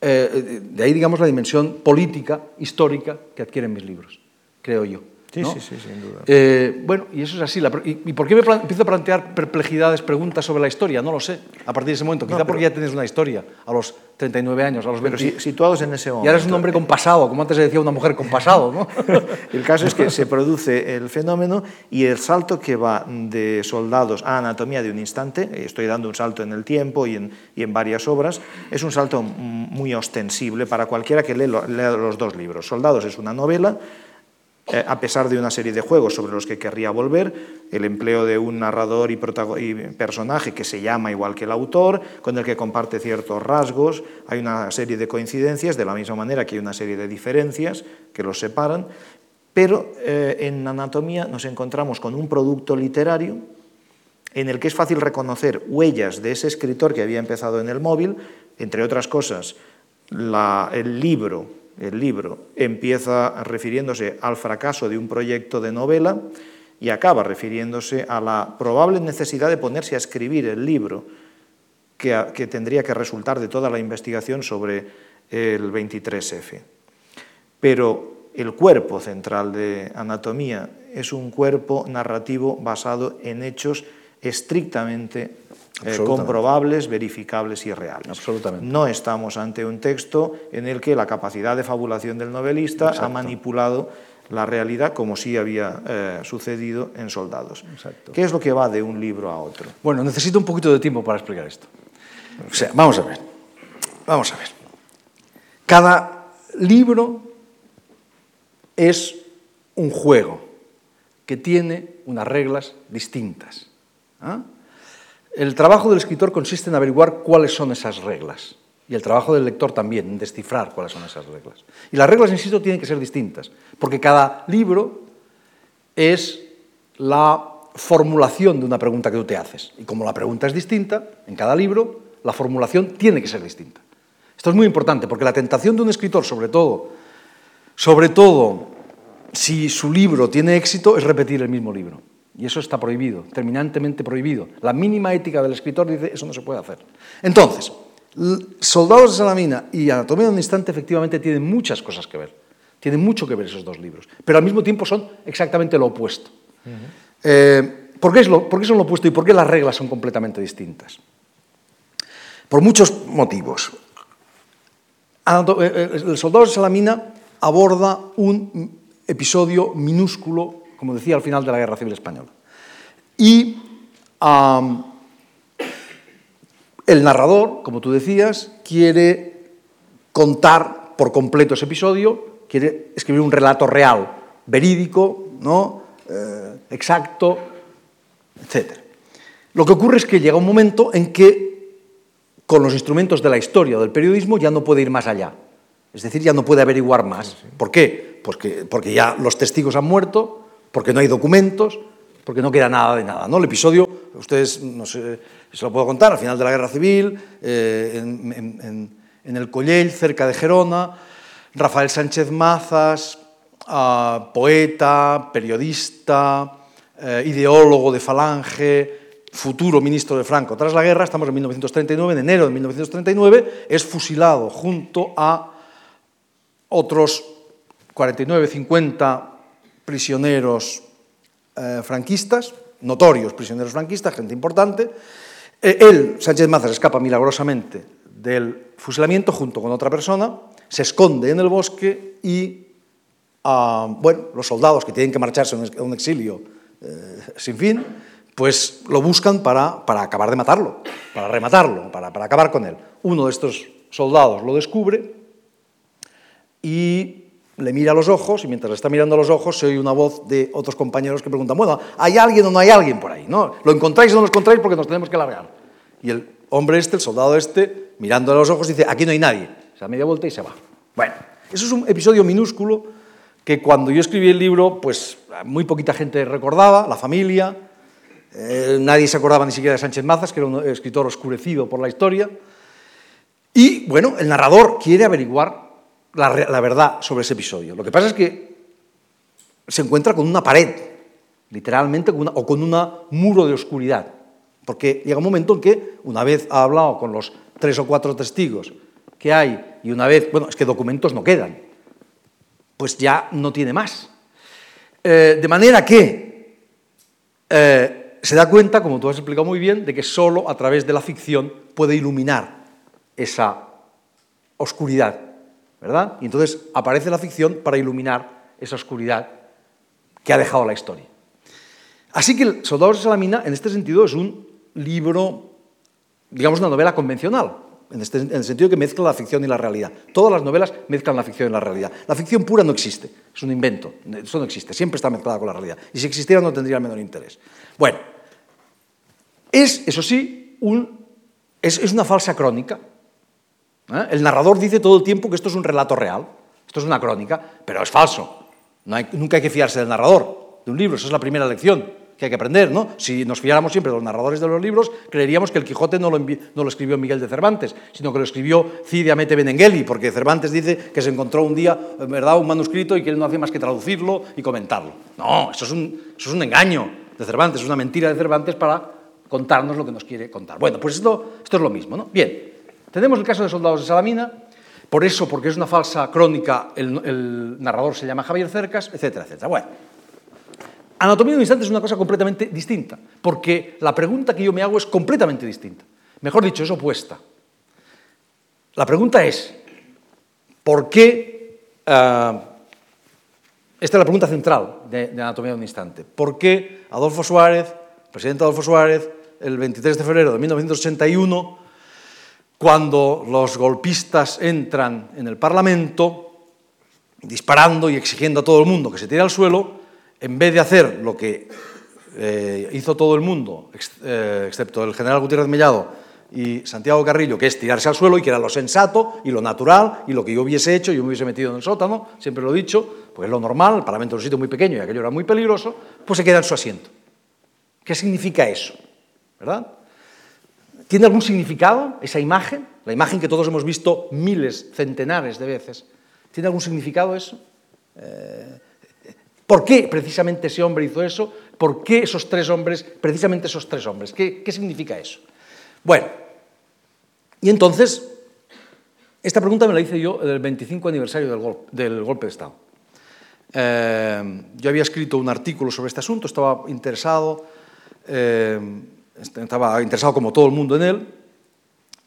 Speaker 3: eh, de ahí, digamos, la dimensión política, histórica que adquieren mis libros, creo yo.
Speaker 2: Sí, sí, sí, sin duda.
Speaker 3: Eh, bueno, y eso es así. y, por qué me empiezo a plantear perplejidades, preguntas sobre la historia? No lo sé, a partir de ese momento. Quizá porque ya tienes una historia a los 39 años, a los 20.
Speaker 2: Pero situados en ese momento.
Speaker 3: Y ahora es un hombre con pasado, como antes se decía una mujer con pasado, ¿no?
Speaker 2: el caso es que se produce el fenómeno y el salto que va de soldados a anatomía de un instante, estoy dando un salto en el tiempo y en, y en varias obras, es un salto muy ostensible para cualquiera que lea los dos libros. Soldados es una novela eh, a pesar de una serie de juegos sobre los que querría volver, el empleo de un narrador y, personaje que se llama igual que el autor, con el que comparte ciertos rasgos, hay una serie de coincidencias, de la misma manera que hay una serie de diferencias que los separan, pero eh, en anatomía nos encontramos con un producto literario en el que es fácil reconocer huellas de ese escritor que había empezado en el móvil, entre otras cosas, el libro el libro empieza refiriéndose al fracaso de un proyecto de novela y acaba refiriéndose a la probable necesidad de ponerse a escribir el libro que, tendría que resultar de toda la investigación sobre el 23F. Pero el cuerpo central de anatomía es un cuerpo narrativo basado en hechos estrictamente eh, comprobables, verificables y reales.
Speaker 3: Absolutamente.
Speaker 2: No estamos ante un texto en el que la capacidad de fabulación del novelista ha manipulado la realidad como sí había eh, sucedido en Soldados. ¿Qué es lo que va de un libro a otro?
Speaker 3: Bueno, necesito un poquito de tiempo para explicar esto. O sea, vamos a ver. Vamos a ver. Cada libro es un juego que tiene unas reglas distintas. ¿ah? El trabajo del escritor consiste en averiguar cuáles son esas reglas. Y el trabajo del lector también, en descifrar cuáles son esas reglas. Y las reglas, insisto, tienen que ser distintas, porque cada libro es la formulación de una pregunta que tú te haces. Y como la pregunta es distinta, en cada libro, la formulación tiene que ser distinta. Esto es muy importante, porque la tentación de un escritor, sobre todo, sobre todo si su libro tiene éxito, es repetir el mismo libro. Y eso está prohibido, terminantemente prohibido. La mínima ética del escritor dice eso no se puede hacer. Entonces, Soldados de Salamina y Anatomía de un instante efectivamente tienen muchas cosas que ver. Tienen mucho que ver esos dos libros. Pero al mismo tiempo son exactamente lo opuesto. Eh, ¿por, qué es lo, ¿Por qué son lo opuesto y por qué las reglas son completamente distintas? Por muchos motivos. Eh, eh, el Soldado de Salamina aborda un episodio minúsculo como decía, al final de la Guerra Civil Española. Y el narrador, como tú decías, quiere contar por completo ese episodio, quiere escribir un relato real, verídico, ¿no? Eh, exacto, etc. Lo que ocurre es que llega un momento en que con los instrumentos de la historia o del periodismo ya no puede ir más allá. Es decir, ya no puede averiguar más. ¿Por qué? Porque, porque ya los testigos han muerto, porque no hay documentos, porque no queda nada de nada. ¿no? El episodio, ustedes, no sé, se lo puedo contar, al final de la Guerra Civil, eh, en, el Collell, cerca de Gerona, Rafael Sánchez Mazas, ah, poeta, periodista, eh, ideólogo de Falange, futuro ministro de Franco. Tras la guerra, estamos en 1939, en enero de 1939, es fusilado junto a otros 49, 50 prisioneros eh, franquistas, notorios prisioneros franquistas, gente importante. Eh, él, Sánchez Mazas, escapa milagrosamente del fusilamiento junto con otra persona, se esconde en el bosque y, ah, bueno, los soldados que tienen que marcharse a un exilio eh, sin fin, pues lo buscan para, para, acabar de matarlo, para rematarlo, para, para acabar con él. Uno de estos soldados lo descubre y le mira a los ojos y mientras le está mirando a los ojos se oye una voz de otros compañeros que preguntan, bueno, ¿hay alguien o no hay alguien por ahí? ¿No? ¿Lo encontráis o no lo encontráis porque nos tenemos que largar? Y el hombre este, el soldado este, mirando a los ojos dice, aquí no hay nadie. Se da media vuelta y se va. Bueno, eso es un episodio minúsculo que cuando yo escribí el libro, pues muy poquita gente recordaba, la familia, eh, nadie se acordaba ni siquiera de Sánchez Mazas, que era un escritor oscurecido por la historia. Y bueno, el narrador quiere averiguar la, verdad sobre ese episodio. Lo que pasa es que se encuentra con una pared, literalmente, o con un muro de oscuridad. Porque llega un momento en que, una vez ha hablado con los tres o cuatro testigos que hay, y una vez, bueno, es que documentos no quedan, pues ya no tiene más. Eh, de manera que eh, se da cuenta, como tú has explicado muy bien, de que solo a través de la ficción puede iluminar esa oscuridad ¿verdad? Y entonces aparece la ficción para iluminar esa oscuridad que ha dejado la historia. Así que el Soldado de Salamina, en este sentido, es un libro, digamos, una novela convencional, en, este, en, el sentido que mezcla la ficción y la realidad. Todas las novelas mezclan la ficción y la realidad. La ficción pura no existe, es un invento, eso no existe, siempre está mezclada con la realidad. Y si existiera no tendría el menor interés. Bueno, es, eso sí, es una falsa crónica, ¿Eh? El narrador dice todo el tiempo que esto es un relato real, esto es una crónica, pero es falso. nunca hay que fiarse del narrador de un libro, esa es la primera lección que hay que aprender. ¿no? Si nos fiáramos siempre de los narradores de los libros, creeríamos que el Quijote no lo, escribió Miguel de Cervantes, sino que lo escribió Cide Benengeli, porque Cervantes dice que se encontró un día ¿verdad? un manuscrito y que él no hacía más que traducirlo y comentarlo. No, eso es un, eso es un engaño de Cervantes, es una mentira de Cervantes para contarnos lo que nos quiere contar. Bueno, pues esto, esto es lo mismo. ¿no? Bien, tenemos el caso de Soldados de Salamina, por eso, porque es una falsa crónica, el, narrador se llama Javier Cercas, etcétera, etcétera. Bueno, Anatomía de un instante es una cosa completamente distinta, porque la pregunta que yo me hago es completamente distinta. Mejor dicho, es opuesta. La pregunta es, ¿por qué... Eh, esta es la pregunta central de, de, Anatomía de un instante. ¿Por qué Adolfo Suárez, presidente Adolfo Suárez, el 23 de febrero de 1981, cuando los golpistas entran en el Parlamento, disparando y exigiendo a todo el mundo que se tire al suelo, en vez de hacer lo que eh, hizo todo el mundo, eh, excepto el general Gutiérrez Mellado y Santiago Carrillo, que es tirarse al suelo y que era lo sensato y lo natural y lo que yo hubiese hecho, yo me hubiese metido en el sótano, siempre lo he dicho, pues es lo normal, el Parlamento es un sitio muy pequeño y aquello era muy peligroso, pues se queda en su asiento. ¿Qué significa eso? ¿Verdad? ¿Tiene algún significado esa imagen? La imagen que todos hemos visto miles, centenares de veces. ¿Tiene algún significado eso? Eh, ¿Por qué precisamente ese hombre hizo eso? ¿Por qué esos tres hombres, precisamente esos tres hombres? ¿Qué, significa eso? Bueno, y entonces, esta pregunta me la hice yo el 25 aniversario del, golpe, de Estado. Eh, yo había escrito un artículo sobre este asunto, estaba interesado. Eh, estaba interesado como todo el mundo en él.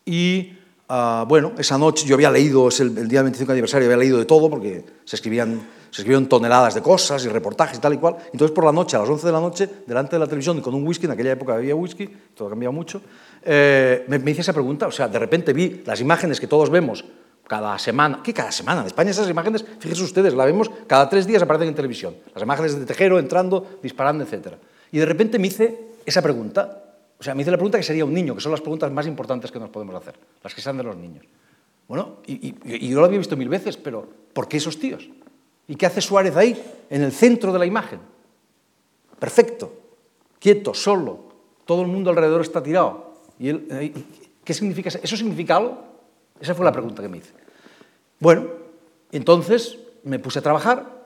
Speaker 3: Y ah, bueno, esa noche yo había leído, es el, día del 25 aniversario, había leído de todo porque se escribían, se escribieron toneladas de cosas y reportajes y tal y cual. Entonces por la noche, a las 11 de la noche, delante de la televisión con un whisky, en aquella época había whisky, todo ha cambiado mucho, eh, me, me hice esa pregunta. O sea, de repente vi las imágenes que todos vemos cada semana. ¿Qué cada semana? En España esas imágenes, fíjense ustedes, las vemos cada tres días aparecen en televisión. Las imágenes de Tejero entrando, disparando, etc. Y de repente me hice esa pregunta o sea, me hice la pregunta que sería un niño, que son las preguntas más importantes que nos podemos hacer, las que sean de los niños. Bueno, y, yo lo había visto mil veces, pero ¿por qué esos tíos? ¿Y qué hace Suárez ahí, en el centro de la imagen? Perfecto, quieto, solo, todo el mundo alrededor está tirado. ¿Y él, ¿Qué significa eso? ¿Eso significa algo? Esa fue la pregunta que me hice. Bueno, entonces me puse a trabajar,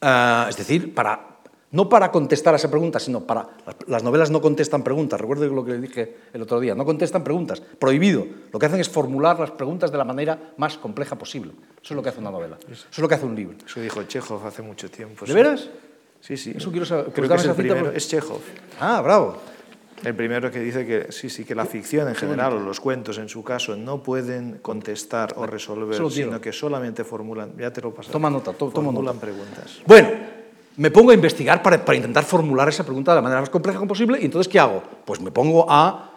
Speaker 3: ah, es decir, para no para contestar a esa pregunta, sino para... Las novelas no contestan preguntas, recuerdo lo que le dije el otro día, no contestan preguntas, prohibido. Lo que hacen es formular las preguntas de la manera más compleja posible. Eso es lo que hace una novela, eso es lo que hace un libro.
Speaker 2: Eso dijo Chekhov hace mucho tiempo.
Speaker 3: ¿De veras?
Speaker 2: Sí, sí.
Speaker 3: Eso quiero saber.
Speaker 2: Creo que es el primero, es Chekhov.
Speaker 3: Ah, bravo.
Speaker 2: El primero que dice que sí, sí, que la ficción en general, o los cuentos en su caso, no pueden contestar o resolver, sino que solamente formulan. Ya te lo paso.
Speaker 3: Toma nota, to, toma
Speaker 2: formulan
Speaker 3: nota.
Speaker 2: preguntas.
Speaker 3: Bueno, me pongo a investigar para, intentar formular esa pregunta de la manera más compleja posible y entonces, ¿qué hago? Pues me pongo a,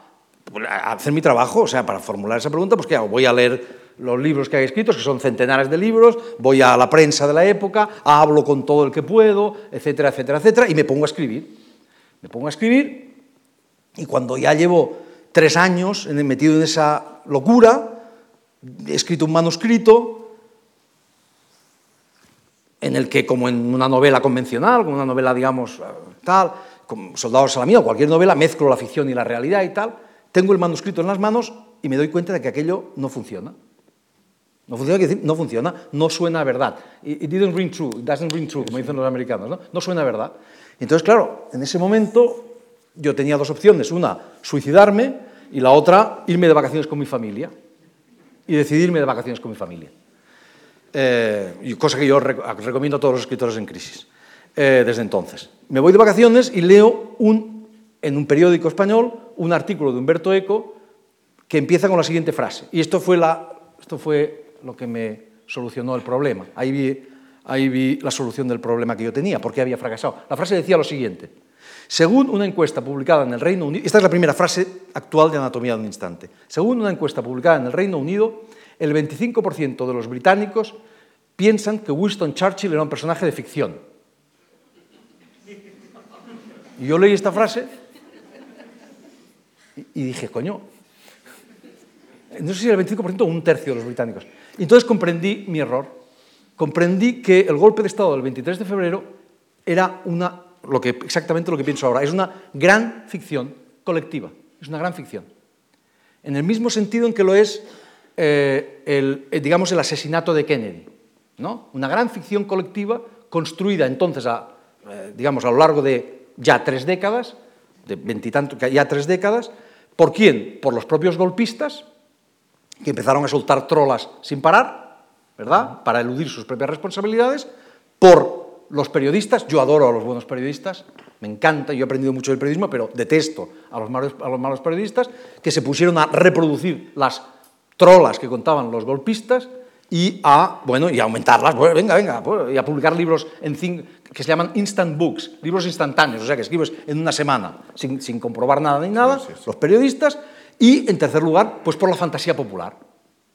Speaker 3: a hacer mi trabajo, o sea, para formular esa pregunta, pues ¿qué hago? Voy a leer los libros que hay escritos, que son centenares de libros, voy a la prensa de la época, hablo con todo el que puedo, etcétera, etcétera, etcétera, y me pongo a escribir. Me pongo a escribir y cuando ya llevo tres años metido en esa locura, he escrito un manuscrito en el que, como en una novela convencional, como una novela, digamos, tal, como Soldados Salamina o cualquier novela, mezclo la ficción y la realidad y tal, tengo el manuscrito en las manos y me doy cuenta de que aquello no funciona. No funciona, decir, no funciona, no suena a verdad. It didn't ring true, it doesn't ring true, como dicen los americanos, ¿no? No suena a verdad. Entonces, claro, en ese momento yo tenía dos opciones, una, suicidarme y la otra, irme de vacaciones con mi familia. Y decidirme de vacaciones con mi familia. Eh, cosa que yo recomiendo a todos los escritores en crisis, eh, desde entonces. Me voy de vacaciones y leo en un periódico español un artículo de Humberto Eco que empieza con la siguiente frase. Y esto fue, la, esto fue lo que me solucionó el problema. Ahí vi, ahí vi la solución del problema que yo tenía, porque había fracasado. La frase decía lo siguiente. Según una encuesta publicada en el Reino Unido, esta es la primera frase actual de Anatomía de un Instante, según una encuesta publicada en el Reino Unido, el 25% de los británicos piensan que Winston Churchill era un personaje de ficción. Y yo leí esta frase y dije, coño, no sé si era el 25% o un tercio de los británicos. Y entonces comprendí mi error. Comprendí que el golpe de Estado del 23 de febrero era una lo que, exactamente lo que pienso ahora. Es una gran ficción colectiva, es una gran ficción. En el mismo sentido en que lo es eh, el, eh, digamos, el asesinato de Kennedy. ¿no? Una gran ficción colectiva construida entonces a, eh, digamos, a lo largo de ya tres décadas, de veintitantos, ya tres décadas, ¿por quién? Por los propios golpistas, que empezaron a soltar trolas sin parar, ¿verdad? Para eludir sus propias responsabilidades, por los periodistas, yo adoro a los buenos periodistas, me encanta, yo he aprendido mucho del periodismo, pero detesto a los malos, a los malos periodistas, que se pusieron a reproducir las trolas que contaban los golpistas y a, bueno, y a aumentarlas, venga, venga, y a publicar libros en que se llaman instant books, libros instantáneos, o sea, que escribes en una semana, sin, sin comprobar nada ni nada, sí, sí, sí. los periodistas, y en tercer lugar, pues por la fantasía popular.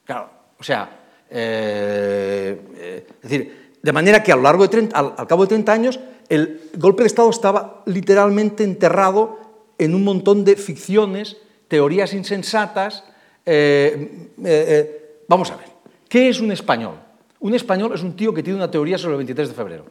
Speaker 3: Claro, o sea, eh, eh, es decir, de manera que a lo largo de 30, al, al, cabo de 30 años, el golpe de Estado estaba literalmente enterrado en un montón de ficciones, teorías insensatas. Eh, eh, eh, vamos a ver, ¿qué es un español? Un español es un tío que tiene una teoría sobre el 23 de febrero.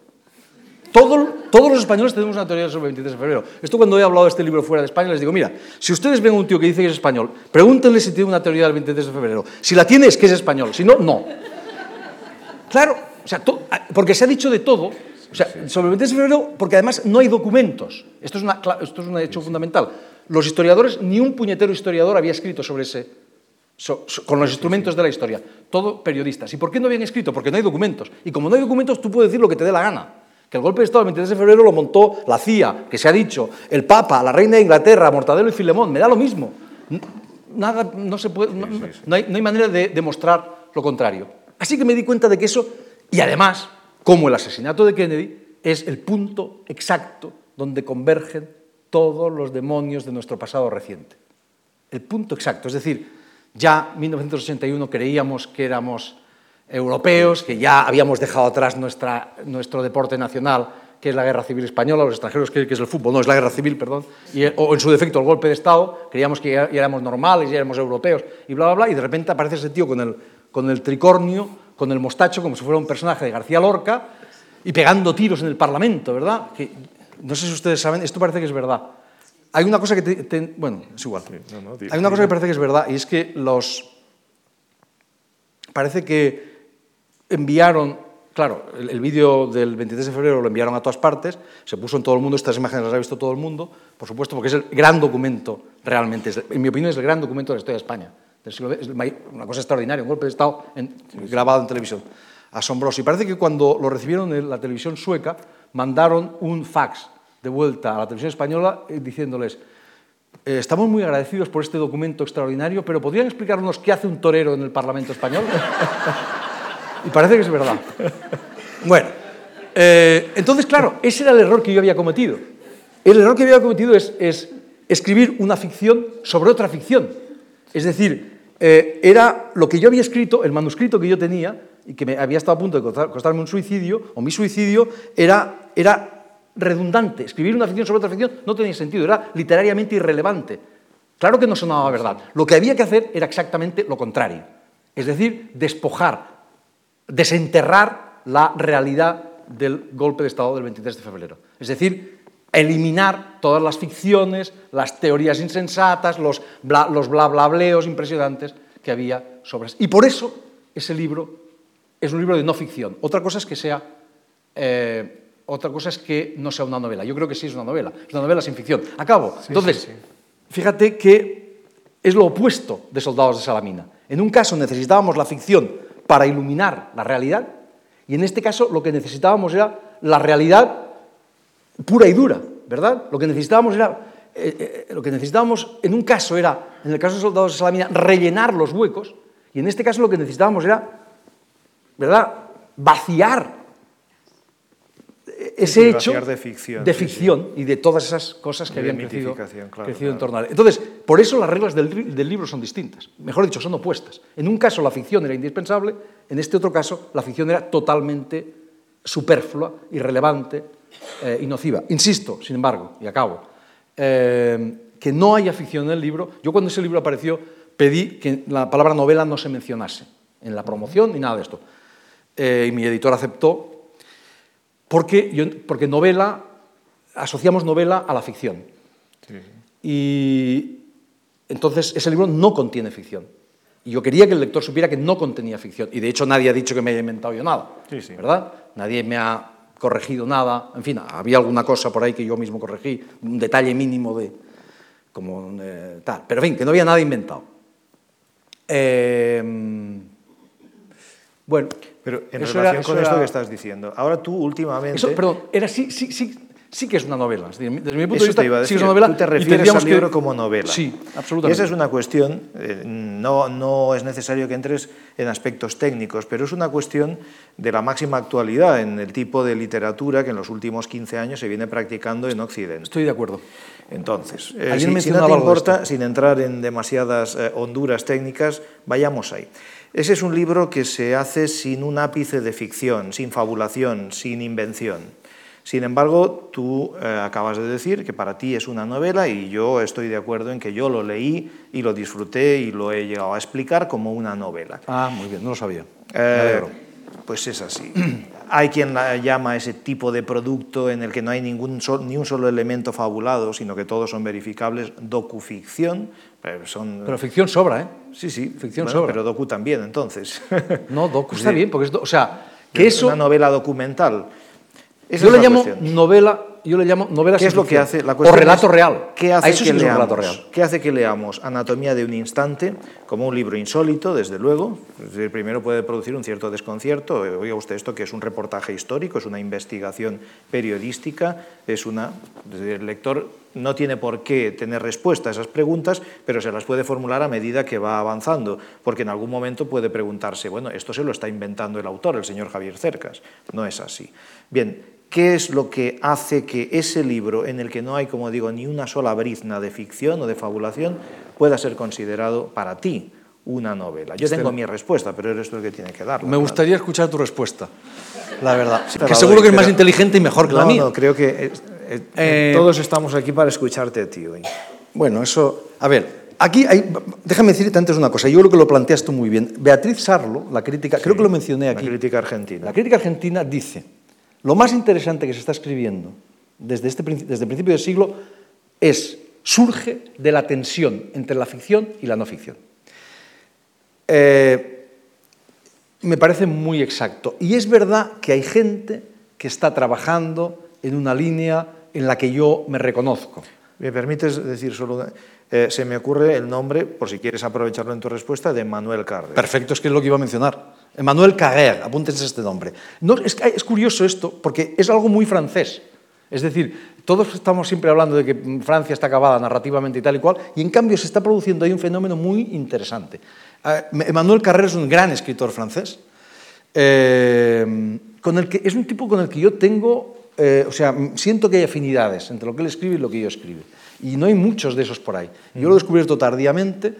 Speaker 3: Todo, todos los españoles tenemos una teoría sobre el 23 de febrero. Esto cuando he hablado de este libro fuera de España, les digo, mira, si ustedes ven a un tío que dice que es español, pregúntenle si tiene una teoría del 23 de febrero. Si la tiene es que es español, si no, no. Claro, o sea, to, porque se ha dicho de todo, o sea, sobre el 23 de febrero, porque además no hay documentos. Esto es, una, esto es un hecho fundamental. Los historiadores, ni un puñetero historiador había escrito sobre ese, so, so, con los instrumentos de la historia. Todo periodistas. ¿Y por qué no habían escrito? Porque no hay documentos. Y como no hay documentos, tú puedes decir lo que te dé la gana. Que el golpe de Estado del 23 de febrero lo montó la CIA, que se ha dicho, el Papa, la Reina de Inglaterra, Mortadelo y Filemón. Me da lo mismo. Nada, no, se puede, no, no, hay, no hay manera de demostrar lo contrario. Así que me di cuenta de que eso y además, como el asesinato de Kennedy es el punto exacto donde convergen todos los demonios de nuestro pasado reciente. El punto exacto, es decir, ya en 1981 creíamos que éramos europeos, que ya habíamos dejado atrás nuestra, nuestro deporte nacional, que es la guerra civil española, los extranjeros creen que es el fútbol, no, es la guerra civil, perdón, o en su defecto el golpe de Estado, creíamos que ya, éramos normales, ya éramos europeos, y bla, bla, bla, y de repente aparece ese tío con el, con el tricornio con el mostacho como si fuera un personaje de García Lorca y pegando tiros en el Parlamento, ¿verdad? No sé si ustedes saben, esto parece que es verdad. Hay una cosa que, te, te, bueno, es igual. No, no, Hay una cosa que parece que es verdad y es que los, parece que enviaron, claro, el, el vídeo del 23 de febrero lo enviaron a todas partes, se puso en todo el mundo, estas imágenes las ha visto todo el mundo, por supuesto, porque es el gran documento, realmente, es, en mi opinión, es el gran documento de la historia de España. Del siglo, es una cosa extraordinaria, un golpe de Estado en, grabado en televisión. Asombroso. Y parece que cuando lo recibieron en la televisión sueca, mandaron un fax de vuelta a la televisión española eh, diciéndoles, eh, estamos muy agradecidos por este documento extraordinario, pero ¿podrían explicarnos qué hace un torero en el Parlamento español? y parece que es verdad. Bueno, eh, entonces, claro, ese era el error que yo había cometido. El error que había cometido es, es escribir una ficción sobre otra ficción. Es decir, era lo que yo había escrito, el manuscrito que yo tenía, y que me había estado a punto de costarme un suicidio, o mi suicidio, era, era redundante. Escribir una ficción sobre otra ficción no tenía sentido, era literariamente irrelevante. Claro que no sonaba verdad. Lo que había que hacer era exactamente lo contrario. Es decir, despojar, desenterrar la realidad del golpe de Estado del 23 de febrero. Es decir, eliminar todas las ficciones, las teorías insensatas, los bla, los bla, bla bleos impresionantes que había sobre eso. Y por eso ese libro es un libro de no ficción. Otra cosa es que sea eh, otra cosa es que no sea una novela. Yo creo que sí es una novela. Es una novela sin ficción. Acabo. Sí, Entonces, sí, sí. fíjate que es lo opuesto de Soldados de Salamina. En un caso necesitábamos la ficción para iluminar la realidad y en este caso lo que necesitábamos era la realidad pura y dura, ¿verdad? Lo que necesitábamos era eh, eh, lo que necesitábamos en un caso era, en el caso de Soldados de Salamina, rellenar los huecos y en este caso lo que necesitábamos era, ¿verdad? Vaciar ese hecho
Speaker 2: de ficción,
Speaker 3: de ficción sí, sí. y de todas esas cosas que habían crecido,
Speaker 2: claro,
Speaker 3: crecido
Speaker 2: claro.
Speaker 3: en torno a él. Entonces, por eso las reglas del, del, libro son distintas. Mejor dicho, son opuestas. En un caso la ficción era indispensable, en este otro caso la ficción era totalmente superflua, irrelevante eh, y nociva. Insisto, sin embargo, y acabo, eh, que no haya ficción en el libro. Yo cuando ese libro apareció pedí que la palabra novela no se mencionase en la promoción ni nada de esto. Eh, y mi editor aceptó porque, yo, porque novela, asociamos novela a la ficción. Sí. Y entonces ese libro no contiene ficción. Y yo quería que el lector supiera que no contenía ficción. Y de hecho nadie ha dicho que me haya inventado yo nada.
Speaker 2: Sí, sí.
Speaker 3: ¿Verdad? Nadie me ha corregido nada. En fin, había alguna cosa por ahí que yo mismo corregí, un detalle mínimo de. como eh, tal. Pero en fin, que no había nada inventado. Eh, bueno,
Speaker 2: pero en eso relación era, con esto era... que estás diciendo, ahora tú últimamente...
Speaker 3: Eso, perdón, era sí, sí, sí, sí que es una novela. Desde mi punto
Speaker 2: eso
Speaker 3: de vista,
Speaker 2: te iba a decir.
Speaker 3: sí es una novela.
Speaker 2: Tú te refieres al libro
Speaker 3: que...
Speaker 2: como novela.
Speaker 3: Sí,
Speaker 2: Y
Speaker 3: absolutamente.
Speaker 2: esa es una cuestión, eh, no, no es necesario que entres en aspectos técnicos, pero es una cuestión de la máxima actualidad en el tipo de literatura que en los últimos 15 años se viene practicando en Occidente.
Speaker 3: Estoy de acuerdo.
Speaker 2: Entonces, eh, si, si, no te importa, sin entrar en demasiadas eh, honduras técnicas, vayamos ahí. Ese es un libro que se hace sin un ápice de ficción, sin fabulación, sin invención. Sin embargo, tú eh, acabas de decir que para ti es una novela y yo estoy de acuerdo en que yo lo leí y lo disfruté y lo he llegado a explicar como una novela.
Speaker 3: Ah, muy bien, no lo sabía.
Speaker 2: Eh, pues es así. Hay quien la llama ese tipo de producto en el que no hay ningún ni un solo elemento fabulado, sino que todos son verificables, docuficción. Pero, son...
Speaker 3: pero ficción sobra, ¿eh?
Speaker 2: Sí, sí,
Speaker 3: ficción
Speaker 2: bueno,
Speaker 3: sobra.
Speaker 2: pero docu también, entonces.
Speaker 3: No, docu está bien, porque es, o sea, que
Speaker 2: es
Speaker 3: eso...
Speaker 2: una novela documental.
Speaker 3: Esa yo le llamo cuestión. novela, yo le llamo novela
Speaker 2: ¿Qué es lo que hace la
Speaker 3: o relato real.
Speaker 2: ¿Qué hace,
Speaker 3: a eso
Speaker 2: que
Speaker 3: sí
Speaker 2: leamos,
Speaker 3: relato real.
Speaker 2: ¿Qué hace que leamos Anatomía de un instante como un libro insólito, desde luego? Es decir, primero puede producir un cierto desconcierto. Oiga usted esto que es un reportaje histórico, es una investigación periodística, es una... El lector no tiene por qué tener respuesta a esas preguntas, pero se las puede formular a medida que va avanzando, porque en algún momento puede preguntarse, bueno, esto se lo está inventando el autor, el señor Javier Cercas. No es así. Bien, ¿Qué es lo que hace que ese libro, en el que no hay, como digo, ni una sola brizna de ficción o de fabulación, pueda ser considerado para ti una novela? Yo tengo mi respuesta, pero eres tú el que tiene que darla.
Speaker 3: Me gustaría claro. escuchar tu respuesta, la verdad.
Speaker 2: Sí,
Speaker 3: que seguro
Speaker 2: doy,
Speaker 3: que es más inteligente y mejor que
Speaker 2: no,
Speaker 3: la mía.
Speaker 2: No, creo que eh, eh, eh, todos estamos aquí para escucharte a ti hoy.
Speaker 3: Bueno, eso... A ver, Aquí hay, déjame decirte antes una cosa, yo creo que lo planteas tú muy bien. Beatriz Sarlo, la crítica, sí, creo que lo mencioné aquí.
Speaker 2: La crítica argentina.
Speaker 3: La crítica argentina dice, lo más interesante que se está escribiendo desde, este, desde el principio del siglo es, surge de la tensión entre la ficción y la no ficción. Eh, me parece muy exacto. Y es verdad que hay gente que está trabajando en una línea en la que yo me reconozco.
Speaker 2: ¿Me permites decir solo? Eh, se me ocurre el nombre, por si quieres aprovecharlo en tu respuesta, de Manuel Carrer.
Speaker 3: Perfecto, es que es lo que iba a mencionar. Manuel Carrer, apúntense este nombre. No, es, curioso esto, porque es algo muy francés. Es decir, todos estamos siempre hablando de que Francia está acabada narrativamente y tal y cual, y en cambio se está produciendo ahí un fenómeno muy interesante. Emmanuel Carrer es un gran escritor francés, eh, con el que, es un tipo con el que yo tengo, eh, o sea, siento que hay afinidades entre lo que él escribe y lo que yo escribo. Y no hay muchos de esos por ahí. Yo lo he descubierto tardíamente.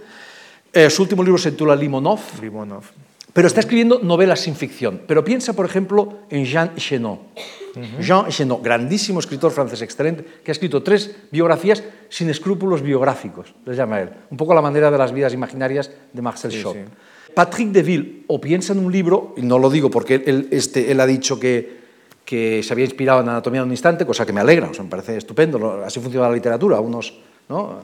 Speaker 3: Eh, su último libro se titula Limonov.
Speaker 2: Limonov.
Speaker 3: Pero está escribiendo novelas sin ficción. Pero piensa, por ejemplo, en Jean Chenot. Jean Chenot, grandísimo escritor francés excelente, que ha escrito tres biografías sin escrúpulos biográficos, les llama él. Un poco a la manera de las vidas imaginarias de Marcel sí, Sí. Patrick Deville, o piensa en un libro, y no lo digo porque él, este, él ha dicho que, que, se había inspirado en Anatomía de un instante, cosa que me alegra, o sea, me parece estupendo, así funciona la literatura, unos, ¿no?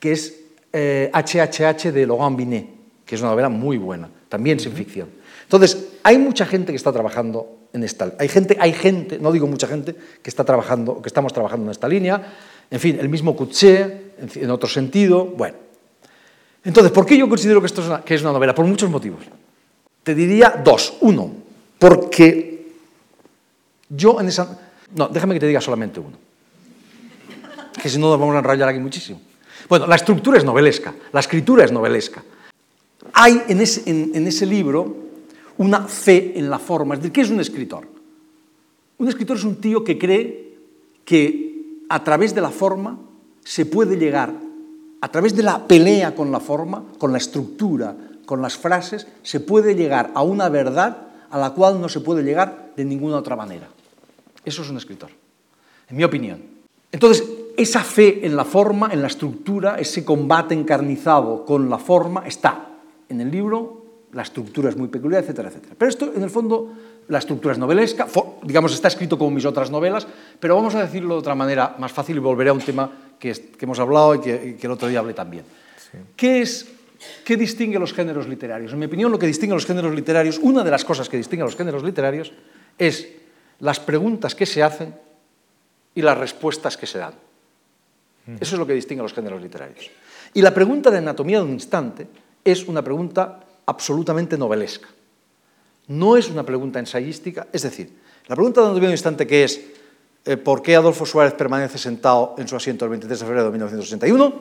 Speaker 3: que es eh, HHH de Laurent Binet, que es una novela muy buena, también sin ficción. Entonces, hay mucha gente que está trabajando en esta hay gente, hay gente, no digo mucha gente, que está trabajando, que estamos trabajando en esta línea, en fin, el mismo Couché, en otro sentido, bueno. Entonces, ¿por qué yo considero que esto es una, que es una novela? Por muchos motivos. Te diría dos. Uno, porque yo en esa... No, déjame que te diga solamente uno. Que si no nos vamos a enrollar aquí muchísimo. Bueno, la estructura es novelesca, la escritura es novelesca. Hay en ese, libro una fe en la forma. Es decir, ¿qué es un escritor? Un escritor es un tío que cree que a través de la forma se puede llegar, a través de la pelea con la forma, con la estructura, con las frases, se puede llegar a una verdad a la cual no se puede llegar de ninguna otra manera. Eso es un escritor, en mi opinión. Entonces, esa fe en la forma, en la estructura, ese combate encarnizado con la forma, está en el libro la estructura es muy peculiar, etcétera, etcétera. Pero esto, en el fondo, la estructura es novelesca, digamos, está escrito como mis otras novelas, pero vamos a decirlo de otra manera más fácil y volveré a un tema que, que hemos hablado y que, que, el otro día hablé también. Sí. ¿Qué, es, ¿Qué distingue los géneros literarios? En mi opinión, lo que distingue los géneros literarios, una de las cosas que distingue a los géneros literarios es las preguntas que se hacen y las respuestas que se dan. Eso es lo que distingue a los géneros literarios. Y la pregunta de anatomía de un instante es una pregunta absolutamente novelesca. No es una pregunta ensayística, es decir, la pregunta de un instante que es eh, ¿por qué Adolfo Suárez permanece sentado en su asiento el 23 de febrero de 1961?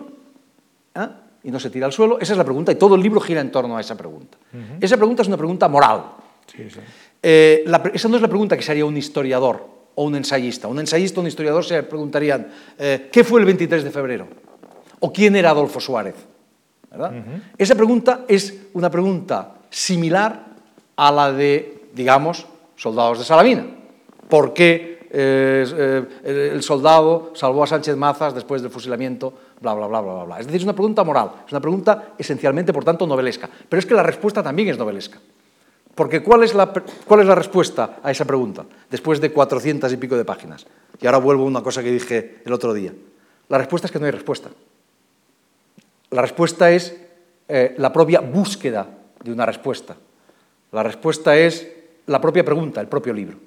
Speaker 3: ¿Ah? Y no se tira al suelo. Esa es la pregunta y todo el libro gira en torno a esa pregunta. Uh -huh. Esa pregunta es una pregunta moral. Sí, sí. Eh, la, esa no es la pregunta que se haría un historiador o un ensayista. Un ensayista o un historiador se preguntarían eh, ¿qué fue el 23 de febrero? ¿O quién era Adolfo Suárez? ¿Verdad? Uh -huh. Esa pregunta es una pregunta similar a la de, digamos, soldados de Salamina. ¿Por qué eh, eh, el soldado salvó a Sánchez Mazas después del fusilamiento? Bla, bla, bla, bla, bla. Es decir, es una pregunta moral, es una pregunta esencialmente, por tanto, novelesca. Pero es que la respuesta también es novelesca. Porque ¿cuál es, la, ¿cuál es la respuesta a esa pregunta? Después de cuatrocientas y pico de páginas. Y ahora vuelvo a una cosa que dije el otro día. La respuesta es que no hay respuesta. La respuesta es eh, la propia búsqueda de una respuesta. La respuesta es la propia pregunta, el propio libro.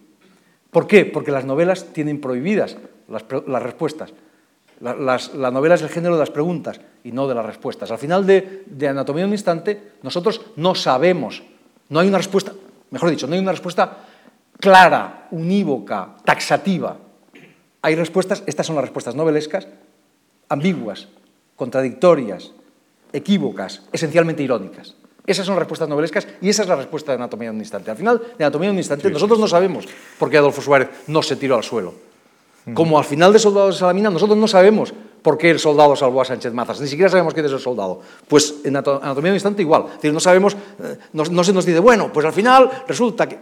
Speaker 3: ¿Por qué? Porque las novelas tienen prohibidas las, respuestas. La, las, la, novela es el género de las preguntas y no de las respuestas. Al final de, de Anatomía de un instante, nosotros no sabemos, no hay una respuesta, mejor dicho, no hay una respuesta clara, unívoca, taxativa. Hay respuestas, estas son las respuestas novelescas, ambiguas, contradictorias, equívocas, esencialmente irónicas. Esas son respuestas novelescas y esa es la respuesta de Anatomía de un instante. Al final de Anatomía de un instante, sí, nosotros sí, no sabemos por qué Adolfo Suárez no se tiró al suelo. Como al final de Soldados de Salamina, nosotros no sabemos por qué el soldado salvó a Sánchez Mazas, ni siquiera sabemos quién es el soldado. Pues en Anatomía de un instante igual. Es decir, no sabemos, eh, no, no se nos dice, bueno, pues al final resulta que...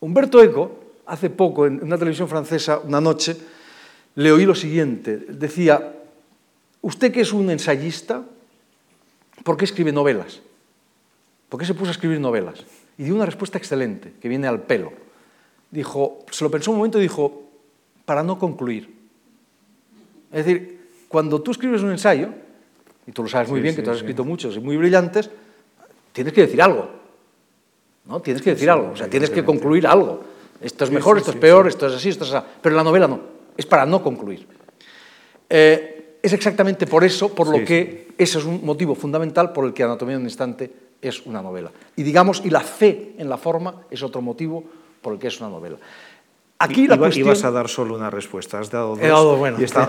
Speaker 3: Humberto Eco, hace poco, en una televisión francesa, una noche, le oí lo siguiente. Decía, usted que es un ensayista, ¿por qué escribe novelas? ¿Por qué se puso a escribir novelas? Y dio una respuesta excelente, que viene al pelo. Dijo, se lo pensó un momento y dijo, para no concluir. Es decir, cuando tú escribes un ensayo, y tú lo sabes muy sí, bien, sí, que tú has escrito sí. muchos y muy brillantes, tienes que decir algo. ¿no? Tienes que decir algo, o sea, tienes que concluir algo. Esto es mejor, esto es peor, esto es así, esto es así. Pero la novela no, es para no concluir. Eh, es exactamente por eso, por lo que ese es un motivo fundamental por el que Anatomía de un instante es una novela. Y digamos, y la fe en la forma es otro motivo por el que es una novela.
Speaker 2: Aquí la cuestión... Ibas a dar solo una respuesta, has dado dos.
Speaker 3: He dado, bueno.
Speaker 2: Y está,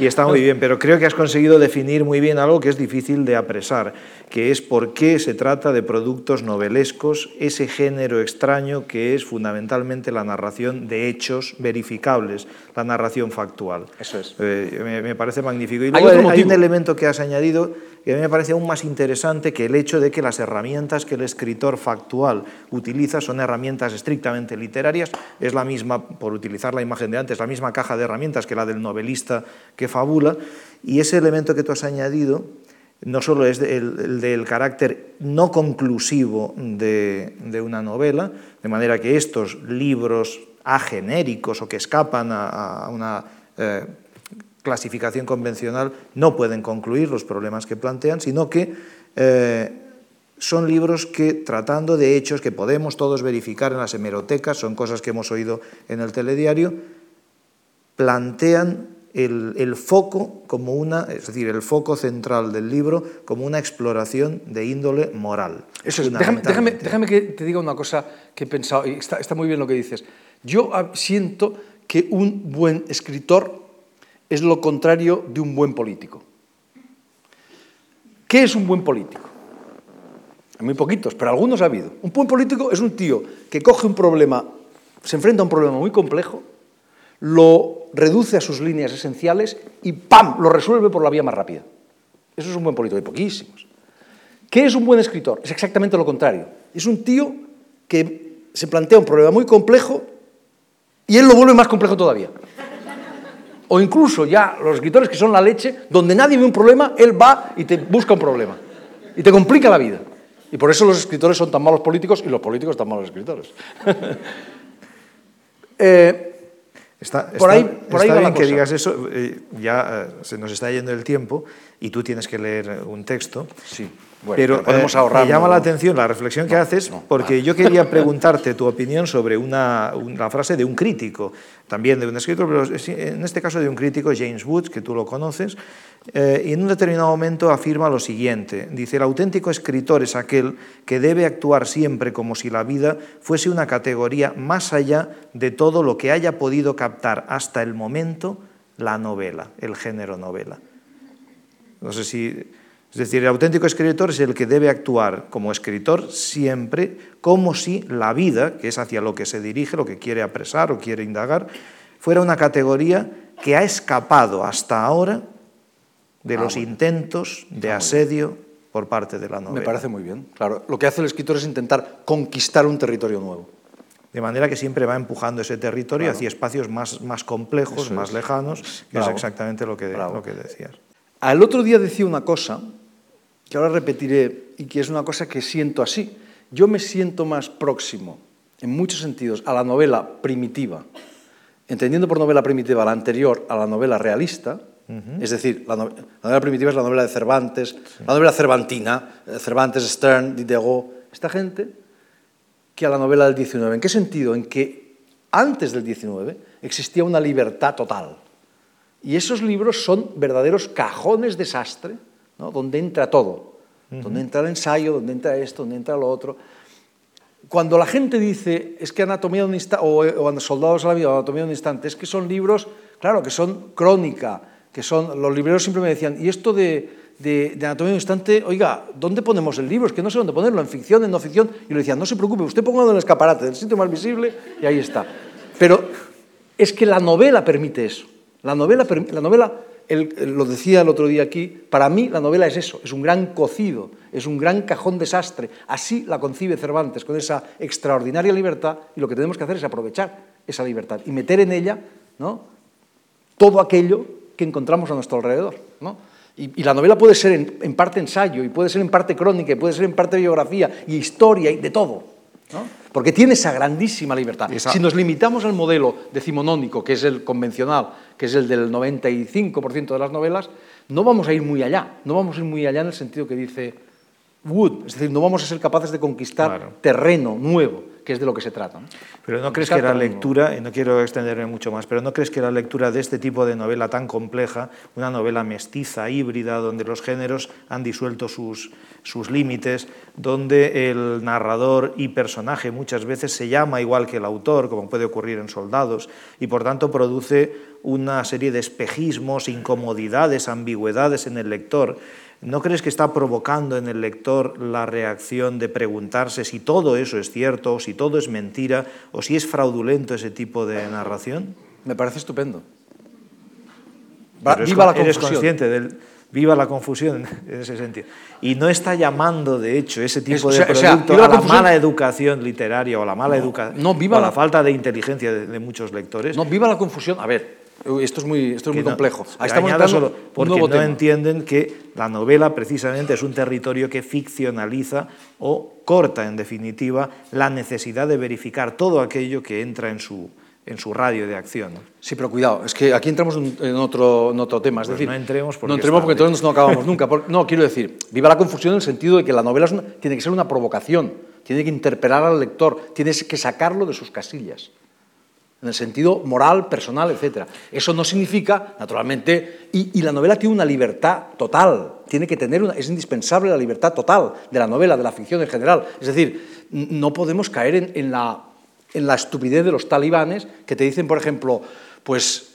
Speaker 2: y está muy bien, pero creo que has conseguido definir muy bien algo que es difícil de apresar, que es por qué se trata de productos novelescos, ese género extraño que es fundamentalmente la narración de hechos verificables, la narración factual.
Speaker 3: Eso es.
Speaker 2: Eh, me, parece magnífico. Y luego hay, un elemento que has añadido que a mí me parece aún más interesante que el hecho de que las herramientas que el escritor factual utiliza son herramientas estrictamente literarias, es la misma, por utilizar la imagen de antes, la misma caja de herramientas que la del novelista que fabula, y ese elemento que tú has añadido no solo es el, del carácter no conclusivo de, una novela, de manera que estos libros agenéricos o que escapan a, una eh, clasificación convencional no pueden concluir los problemas que plantean, sino que eh, son libros que, tratando de hechos que podemos todos verificar en las hemerotecas, son cosas que hemos oído en el telediario, plantean el, foco como una, es decir, el foco central del libro como una exploración de índole moral.
Speaker 3: Eso es, déjame, déjame, que te diga una cosa que he pensado, y está, está muy bien lo que dices. Yo siento que un buen escritor es lo contrario de un buen político. ¿Qué es un buen político? Hay muy poquitos, pero algunos ha habido. Un buen político es un tío que coge un problema, se enfrenta a un problema muy complejo, lo reduce a sus líneas esenciales y ¡pam! lo resuelve por la vía más rápida. Eso es un buen político, hay poquísimos. ¿Qué es un buen escritor? Es exactamente lo contrario. Es un tío que se plantea un problema muy complejo y él lo vuelve más complejo todavía. O incluso ya los escritores que son la leche, donde nadie ve un problema, él va y te busca un problema. Y te complica la vida. Y por eso los escritores son tan malos políticos y los políticos tan malos escritores.
Speaker 2: eh, Está, por ahí, por ahí bien que digas eso, eh, ya eh, se nos está yendo el tiempo y tú tienes que leer un texto.
Speaker 3: Sí.
Speaker 2: Bueno, pero podemos eh, ahorrar. Me llama la atención la reflexión que haces, porque yo quería preguntarte tu opinión sobre una, una, frase de un crítico, también de un escritor, pero en este caso de un crítico, James Woods, que tú lo conoces, eh, y en un determinado momento afirma lo siguiente. Dice, el auténtico escritor es aquel que debe actuar siempre como si la vida fuese una categoría más allá de todo lo que haya podido captar hasta el momento la novela, el género novela. No sé si es decir, el auténtico escritor es el que debe actuar como escritor siempre como si la vida, que es hacia lo que se dirige, lo que quiere apresar o quiere indagar, fuera una categoría que ha escapado hasta ahora de ah, los intentos de asedio por parte de la novela.
Speaker 3: Me parece muy bien, claro. Lo que hace el escritor es intentar conquistar un territorio nuevo.
Speaker 2: De manera que siempre va empujando ese territorio hacia espacios más, más complejos, más lejanos, que es exactamente lo que, lo que decías.
Speaker 3: Al otro día decía una cosa que ahora repetiré y que es una cosa que siento así. Yo me siento más próximo, en muchos sentidos, a la novela primitiva, entendiendo por novela primitiva la anterior a la novela realista, es decir, la, novela primitiva es la novela de Cervantes, la novela cervantina, eh, Cervantes, Stern, Diderot, esta gente, que a la novela del 19. ¿En qué sentido? En que antes del 19 existía una libertad total. Y esos libros son verdaderos cajones desastre donde entra todo, donde entra el ensayo, donde entra esto, donde entra lo otro. Cuando la gente dice, es que Anatomía de un instante, o, o Soldados a la vida, o Anatomía de un instante, es que son libros, claro, que son crónica, que son, los libreros siempre me decían, y esto de, de, Anatomía de un instante, oiga, ¿dónde ponemos el libro? Es que no sé dónde ponerlo, en ficción, en no ficción. Y le decían, no se preocupe, usted póngalo en el escaparate, en el sitio más visible, y ahí está. Pero es que la novela permite eso. La novela, la novela lo decía el otro día aquí, para mí la novela es eso, es un gran cocido, es un gran cajón desastre. Así la concibe Cervantes, con esa extraordinaria libertad, y lo que tenemos que hacer es aprovechar esa libertad y meter en ella ¿no? todo aquello que encontramos a nuestro alrededor. ¿no? Y, la novela puede ser en, en, parte ensayo, y puede ser en parte crónica, y puede ser en parte biografía, y historia, y de todo. ¿No? Porque tiene esa grandísima libertad. Si nos limitamos al modelo decimonónico, que es el convencional, que es el del 95% de las novelas, no vamos a ir muy allá. No vamos a ir muy allá en el sentido que dice wood, es decir, no vamos a ser capaces de conquistar
Speaker 2: Claro.
Speaker 3: terreno nuevo, que es de lo que se trata. ¿no?
Speaker 2: Pero no crees
Speaker 3: Conquistar
Speaker 2: que la lectura, y no quiero extenderme mucho más, pero no crees que la lectura de este tipo de novela tan compleja, una novela mestiza, híbrida, donde los géneros han disuelto sus, sus límites, donde el narrador y personaje muchas veces se llama igual que el autor, como puede ocurrir en Soldados, y por tanto produce una serie de espejismos, incomodidades, ambigüedades en el lector, ¿No crees que está provocando en el lector la reacción de preguntarse si todo eso es cierto, o si todo es mentira, o si es fraudulento ese tipo de narración?
Speaker 3: Me parece estupendo. Va-
Speaker 2: Pero es
Speaker 3: viva la
Speaker 2: con- eres
Speaker 3: confusión.
Speaker 2: consciente del viva la confusión en ese sentido. Y no está llamando, de hecho, ese tipo
Speaker 3: Es-
Speaker 2: de
Speaker 3: sea- o sea,
Speaker 2: producto a
Speaker 3: la
Speaker 2: la
Speaker 3: confusión-
Speaker 2: mala educación literaria o a la mala educación
Speaker 3: no, viva
Speaker 2: o la
Speaker 3: la-
Speaker 2: falta de inteligencia de, de muchos lectores.
Speaker 3: No, viva la confusión. A ver, esto es muy, esto es muy
Speaker 2: no-
Speaker 3: complejo. Ahí estamos
Speaker 2: solo porque no
Speaker 3: tema.
Speaker 2: entienden que la novela precisamente es un territorio que ficcionaliza o corta, en definitiva, la necesidad de verificar todo aquello que entra en su, en su radio de acción.
Speaker 3: Sí, pero cuidado, es que aquí entramos en otro, en otro tema. Es
Speaker 2: Pues
Speaker 3: decir,
Speaker 2: no entremos porque
Speaker 3: no entremos porque entonces no acabamos nunca. No, quiero decir, viva la confusión en el sentido de que la novela una- tiene que ser una provocación, tiene que interpelar al lector, tienes que sacarlo de sus casillas, en el sentido moral, personal, etc. Eso no significa, naturalmente, y, la novela tiene una libertad total, tiene que tener una, es indispensable la libertad total de la novela, de la ficción en general. Es decir, no podemos caer en, la, en la estupidez de los talibanes que te dicen, por ejemplo, pues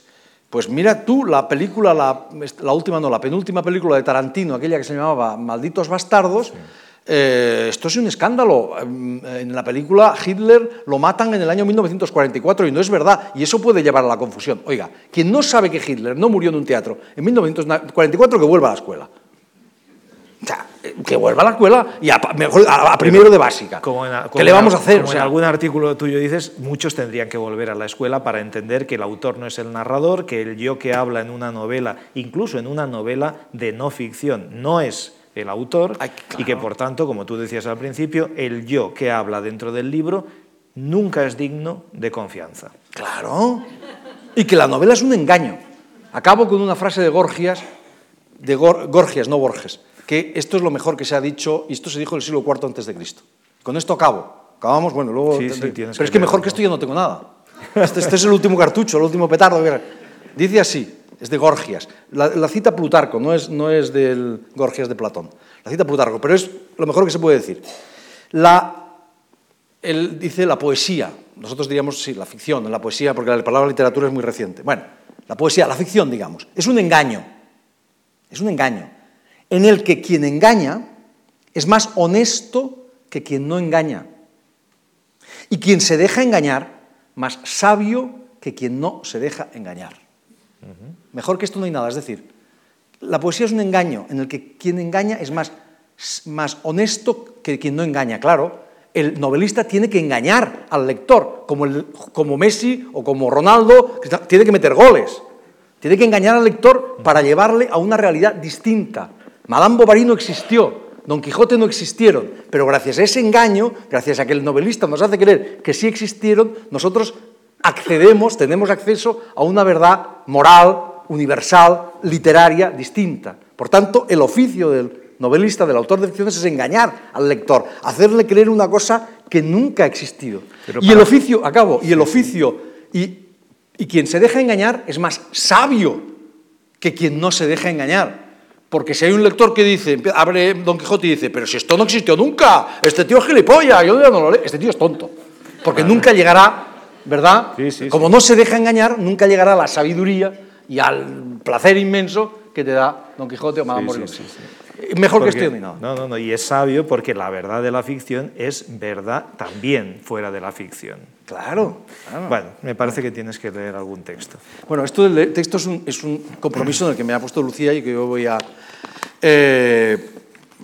Speaker 3: pues mira tú la película, la, la última no, la penúltima película de Tarantino, aquella que se llamaba Malditos Bastardos, eh, esto es un escándalo. En la película Hitler lo matan en el año 1944 y no es verdad. Y eso puede llevar a la confusión. Oiga, quien no sabe que Hitler no murió en un teatro en 1944, que vuelva a la escuela. O sea, que vuelva a la escuela y a, mejor a, a primero de básica.
Speaker 2: Como en, como
Speaker 3: ¿Qué le vamos a hacer?
Speaker 2: como
Speaker 3: O sea,
Speaker 2: en algún artículo tuyo dices, muchos tendrían que volver a la escuela para entender que el autor no es el narrador, que el yo que habla en una novela, incluso en una novela de no ficción, no es el autor
Speaker 3: Ay,
Speaker 2: y que por tanto, como tú decías al principio, el yo que habla dentro del libro nunca es digno de confianza.
Speaker 3: Claro. Y que la novela es un engaño. Acabo con una frase de Gorgias, de Gor- Gorgias, no Borges, que esto es lo mejor que se ha dicho, y esto se dijo en el siglo IV antes de Cristo. Con esto acabo. Acabamos, bueno, luego...
Speaker 2: Sí, sí,
Speaker 3: Pero es que mejor que esto ya no tengo nada. Este, este es el último cartucho, el último petardo. Dice así, es de Gorgias. La, cita Plutarco, no es, no es del Gorgias de Platón. La cita Plutarco, pero es lo mejor que se puede decir. La, él dice la poesía. Nosotros diríamos, sí, la ficción, la poesía, porque la palabra literatura es muy reciente. Bueno, la poesía, la ficción, digamos, es un engaño. Es un engaño. En el que quien engaña es más honesto que quien no engaña. Y quien se deja engañar, más sabio que quien no se deja engañar. Mejor que esto no hay nada. Es decir, la poesía es un engaño en el que quien engaña es más, más honesto que quien no engaña. Claro, el novelista tiene que engañar al lector, como, el- como Messi o como Ronaldo, que tiene que meter goles. Tiene que engañar al lector para llevarle a una realidad distinta. Madame Bovary no existió, Don Quijote no existieron, pero gracias a ese engaño, gracias a que el novelista nos hace creer que sí existieron, nosotros accedemos, tenemos acceso a una verdad moral, universal, literaria, distinta. Por tanto, el oficio del novelista, del autor de ficciones, es engañar al lector, hacerle creer una cosa que nunca ha existido.
Speaker 2: Pero
Speaker 3: y el oficio, acabo, y el oficio, y, y quien se deja engañar es más sabio que quien no se deja engañar. Porque si hay un lector que dice, abre Don Quijote y dice, pero si esto no existió nunca, este tío es gilipollas, yo ya no lo leo, este tío es tonto. Porque nunca llegará, ¿verdad?
Speaker 2: Sí, sí,
Speaker 3: Como no se deja engañar, nunca llegará a la sabiduría y al placer inmenso que te da Don Quijote o Madame
Speaker 2: sí, sí,
Speaker 3: Mejor
Speaker 2: Porque-
Speaker 3: que nada.
Speaker 2: No, no, no, y es sabio porque la verdad de la ficción es verdad también fuera de la ficción.
Speaker 3: Claro, claro.
Speaker 2: Bueno, me parece que tienes que leer algún texto.
Speaker 3: Bueno, esto del texto es un, es un compromiso en el que me ha puesto Lucía y que yo voy a... eh,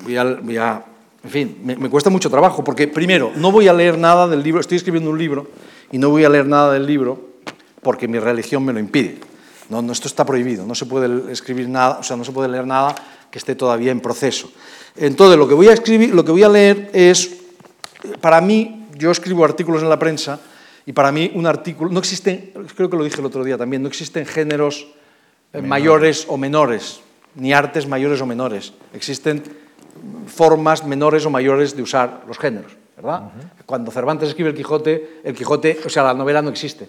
Speaker 3: voy a, voy a- en fin, me, me cuesta mucho trabajo porque, primero, no voy a leer nada del libro, estoy escribiendo un libro y no voy a leer nada del libro porque mi religión me lo impide. No, no, esto está prohibido, no se puede escribir nada, o sea, no se puede leer nada que esté todavía en proceso. Entonces, lo que voy a escribir, lo que voy a leer es, para mí, yo escribo artículos en la prensa y para mí un artículo, no existen, creo que lo dije el otro día también, no existen géneros eh, mayores o menores, ni artes mayores o menores. Existen formas menores o mayores de usar los géneros, Cuando Cervantes escribe el Quijote, el Quijote, o sea, la novela no existe,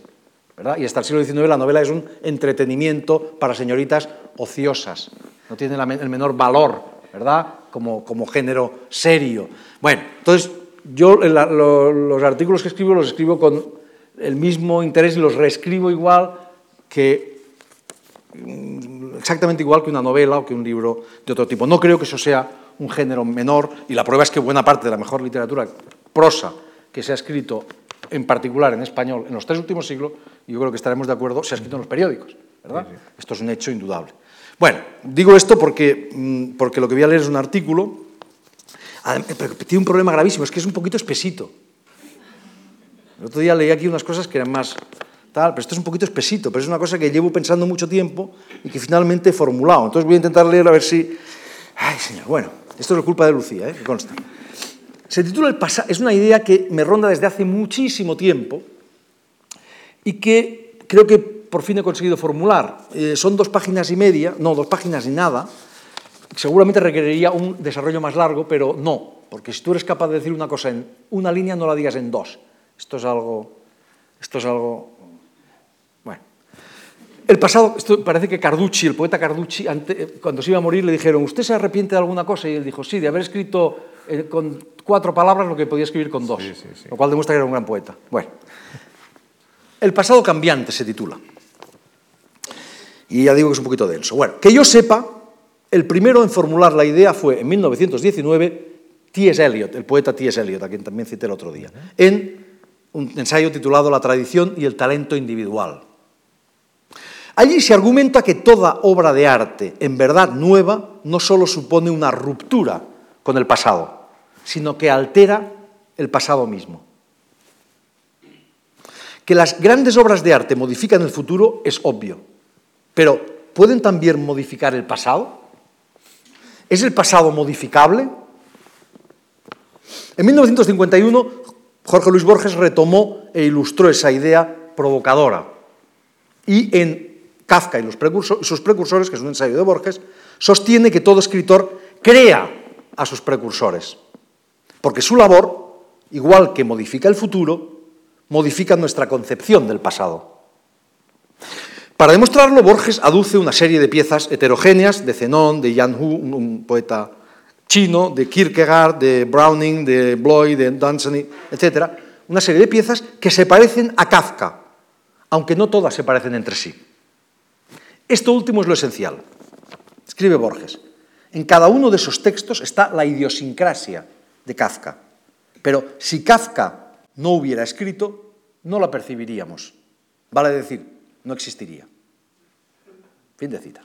Speaker 3: ¿verdad? Y hasta el siglo XIX la novela es un entretenimiento para señoritas ociosas, no tiene el menor valor, ¿verdad? Como, como género serio. Bueno, entonces yo los artículos que escribo los escribo con el mismo interés y los reescribo igual que mm, exactamente igual que una novela o que un libro de otro tipo. No creo que eso sea un género menor y la prueba es que buena parte de la mejor literatura prosa que se ha escrito en particular en español en los tres últimos siglos, y yo creo que estaremos de acuerdo, se ha escrito en los periódicos. ¿verdad? Esto es un hecho indudable. Bueno, digo esto porque, mm, porque lo que voy a leer es un artículo, pero tiene un problema gravísimo, es que es un poquito espesito. El otro día leí aquí unas cosas que eran más tal, pero esto es un poquito espesito, pero es una cosa que llevo pensando mucho tiempo y que finalmente he formulado. Entonces voy a intentar leer a ver si... Ay, señor, bueno, esto es culpa de Lucía, ¿eh? que consta. Se titula es una idea que me ronda desde hace muchísimo tiempo y que creo que por fin he conseguido formular. Eh, son dos páginas y media, no, dos páginas y nada. Seguramente requeriría un desarrollo más largo, pero no, porque si tú eres capaz de decir una cosa en una línea, no la digas en dos. Esto es algo, esto es algo. El pasado, esto parece que Carducci, el poeta Carducci, eh, cuando se iba a morir le dijeron, ¿usted se arrepiente de alguna cosa? Y él dijo, sí, de haber escrito eh, con cuatro palabras lo que podía escribir con dos, lo cual demuestra que era un gran poeta. Bueno, El pasado cambiante se titula. Y ya digo que es un poquito denso. Bueno, que yo sepa, el primero en formular la idea fue en 1919 T.S. Eliot, el poeta T.S. Eliot, a quien también cité el otro día, en un ensayo titulado La tradición y el talento individual. Allí se argumenta que toda obra de arte en verdad nueva no solo supone una ruptura con el pasado, sino que altera el pasado mismo. Que las grandes obras de arte modifican el futuro es obvio, pero ¿pueden también modificar el pasado? ¿Es el pasado modificable? En 1951 Jorge Luis Borges retomó e ilustró esa idea provocadora. Y en Kafka y sus precursores, que es un ensayo de Borges, sostiene que todo escritor crea a sus precursores, porque su labor, igual que modifica el futuro, modifica nuestra concepción del pasado. Para demostrarlo, Borges aduce una serie de piezas heterogéneas de Zenón, de Yan Hu, un poeta chino, de Kierkegaard, de Browning, de Bloy, de Dunsany, etc. Una serie de piezas que se parecen a Kafka, aunque no todas se parecen entre sí. Esto último es lo esencial. Escribe Borges. En cada uno de esos textos está la idiosincrasia de Kafka. Pero si Kafka no hubiera escrito, no la percibiríamos. Vale decir, no existiría. Fin de cita.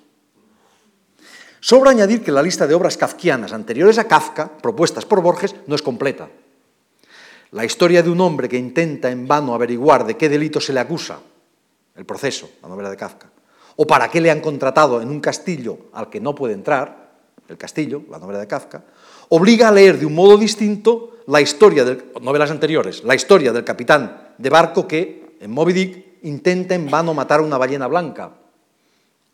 Speaker 3: Sobra añadir que la lista de obras kafkianas anteriores a Kafka, propuestas por Borges, no es completa. La historia de un hombre que intenta en vano averiguar de qué delito se le acusa, el proceso, la novela de Kafka, o para qué le han contratado en un castillo al que no puede entrar, el castillo, la novela de Kafka, obliga a leer de un modo distinto la historia de novelas anteriores, la historia del capitán de barco que, en Moby Dick, intenta en vano matar a una ballena blanca,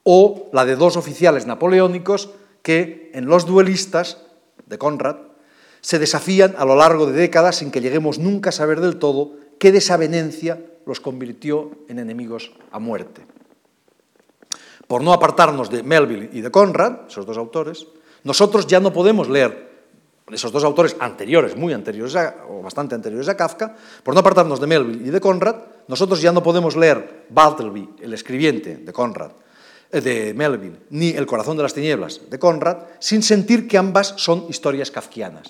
Speaker 3: o la de dos oficiales napoleónicos que en los duelistas de Conrad se desafían a lo largo de décadas sin que lleguemos nunca a saber del todo qué desavenencia los convirtió en enemigos a muerte. Por no apartarnos de Melville y de Conrad, esos dos autores, nosotros ya no podemos leer esos dos autores anteriores, muy anteriores o bastante anteriores a Kafka, por no apartarnos de Melville y de Conrad, nosotros ya no podemos leer Bartleby, el escribiente de Conrad, eh, de Melville, ni El corazón de las tinieblas de Conrad, sin sentir que ambas son historias kafkianas.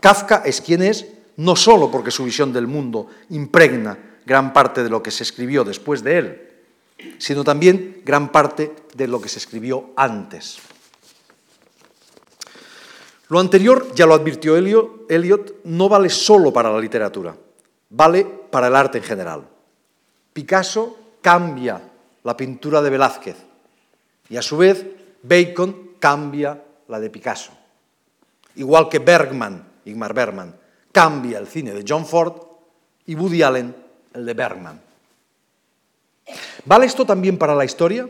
Speaker 3: Kafka es quien es, no solo porque su visión del mundo impregna gran parte de lo que se escribió después de él, sino también gran parte de lo que se escribió antes. Lo anterior, ya lo advirtió Eliot, no vale solo para la literatura, vale para el arte en general. Picasso cambia la pintura de Velázquez y a su vez Bacon cambia la de Picasso. Igual que Bergman, Igmar Bergman, cambia el cine de John Ford y Woody Allen el de Bergman. ¿Vale esto también para la historia?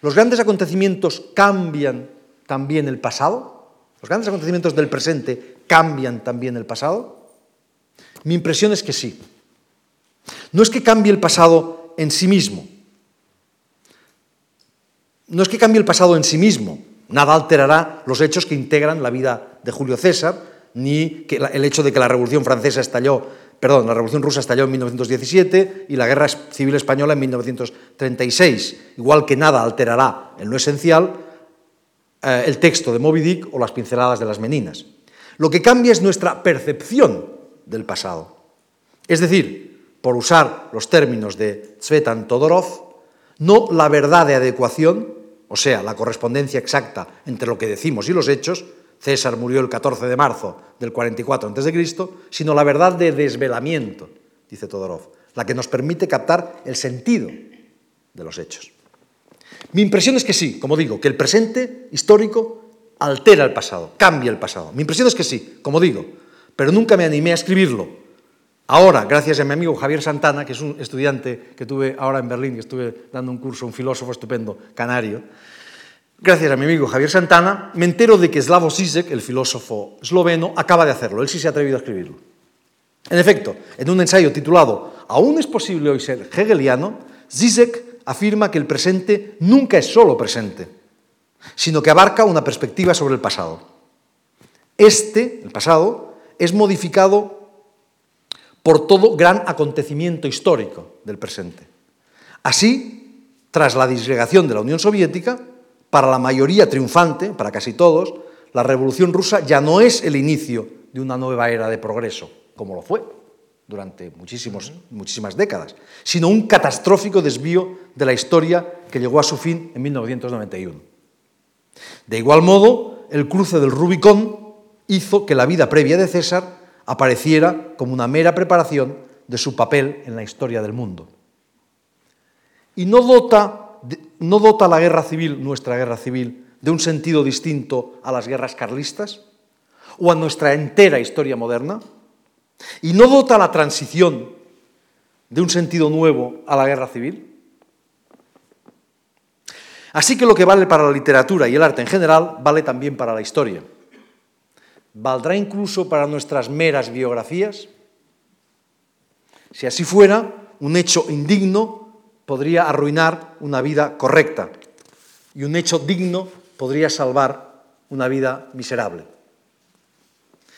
Speaker 3: ¿Los grandes acontecimientos cambian también el pasado? ¿Los grandes acontecimientos del presente cambian también el pasado? Mi impresión es que sí. No es que cambie el pasado en sí mismo. No es que cambie el pasado en sí mismo. Nada alterará los hechos que integran la vida de Julio César, ni que el hecho de que la Revolución Francesa estalló, perdón, la Revolución Rusa estalló en 1917 y la Guerra Civil Española en 1936. Igual que nada alterará en lo esencial eh, el texto de Moby Dick o las pinceladas de las meninas. Lo que cambia es nuestra percepción del pasado. Es decir, por usar los términos de Tsvetan Todorov, no la verdad de adecuación, o sea, la correspondencia exacta entre lo que decimos y los hechos, César murió el 14 de marzo del 44 a.C., sino la verdad de desvelamiento, dice Todorov, la que nos permite captar el sentido de los hechos. Mi impresión es que sí, como digo, que el presente histórico altera el pasado, cambia el pasado. Mi impresión es que sí, como digo, pero nunca me animé a escribirlo. Ahora, gracias a mi amigo Javier Santana, que es un estudiante que tuve ahora en Berlín, que estuve dando un curso, un filósofo estupendo, canario, gracias a mi amigo Javier Santana, me entero de que Slavoj Zizek, el filósofo esloveno, acaba de hacerlo. Él sí se ha atrevido a escribirlo. En efecto, en un ensayo titulado ¿Aún es posible hoy ser hegeliano? Zizek afirma que el presente nunca es solo presente, sino que abarca una perspectiva sobre el pasado. Este, el pasado, es modificado por todo gran acontecimiento histórico del presente. Así, tras la disgregación de la Unión Soviética, para la mayoría triunfante, para casi todos, la Revolución rusa ya no es el inicio de una nueva era de progreso, como lo fue durante muchísimas décadas, sino un catastrófico desvío de la historia que llegó a su fin en 1991. De igual modo, el cruce del Rubicón hizo que la vida previa de César apareciera como una mera preparación de su papel en la historia del mundo. Y no dota, no dota la guerra civil, nuestra guerra civil, de un sentido distinto a las guerras carlistas o a nuestra entera historia moderna. Y no dota la transición de un sentido nuevo a la guerra civil. Así que lo que vale para la literatura y el arte en general vale también para la historia. ¿Valdrá incluso para nuestras meras biografías? Si así fuera, un hecho indigno podría arruinar una vida correcta y un hecho digno podría salvar una vida miserable.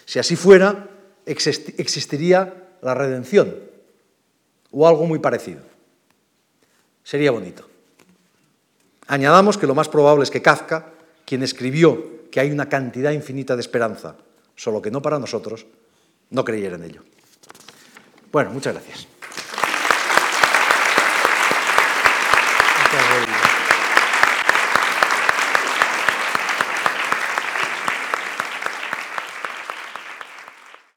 Speaker 3: Si así fuera, existiría la redención o algo muy parecido. Sería bonito. Añadamos que lo más probable es que Kafka, quien escribió que hay una cantidad infinita de esperanza solo que no para nosotros, no creyera en ello. Bueno, muchas gracias.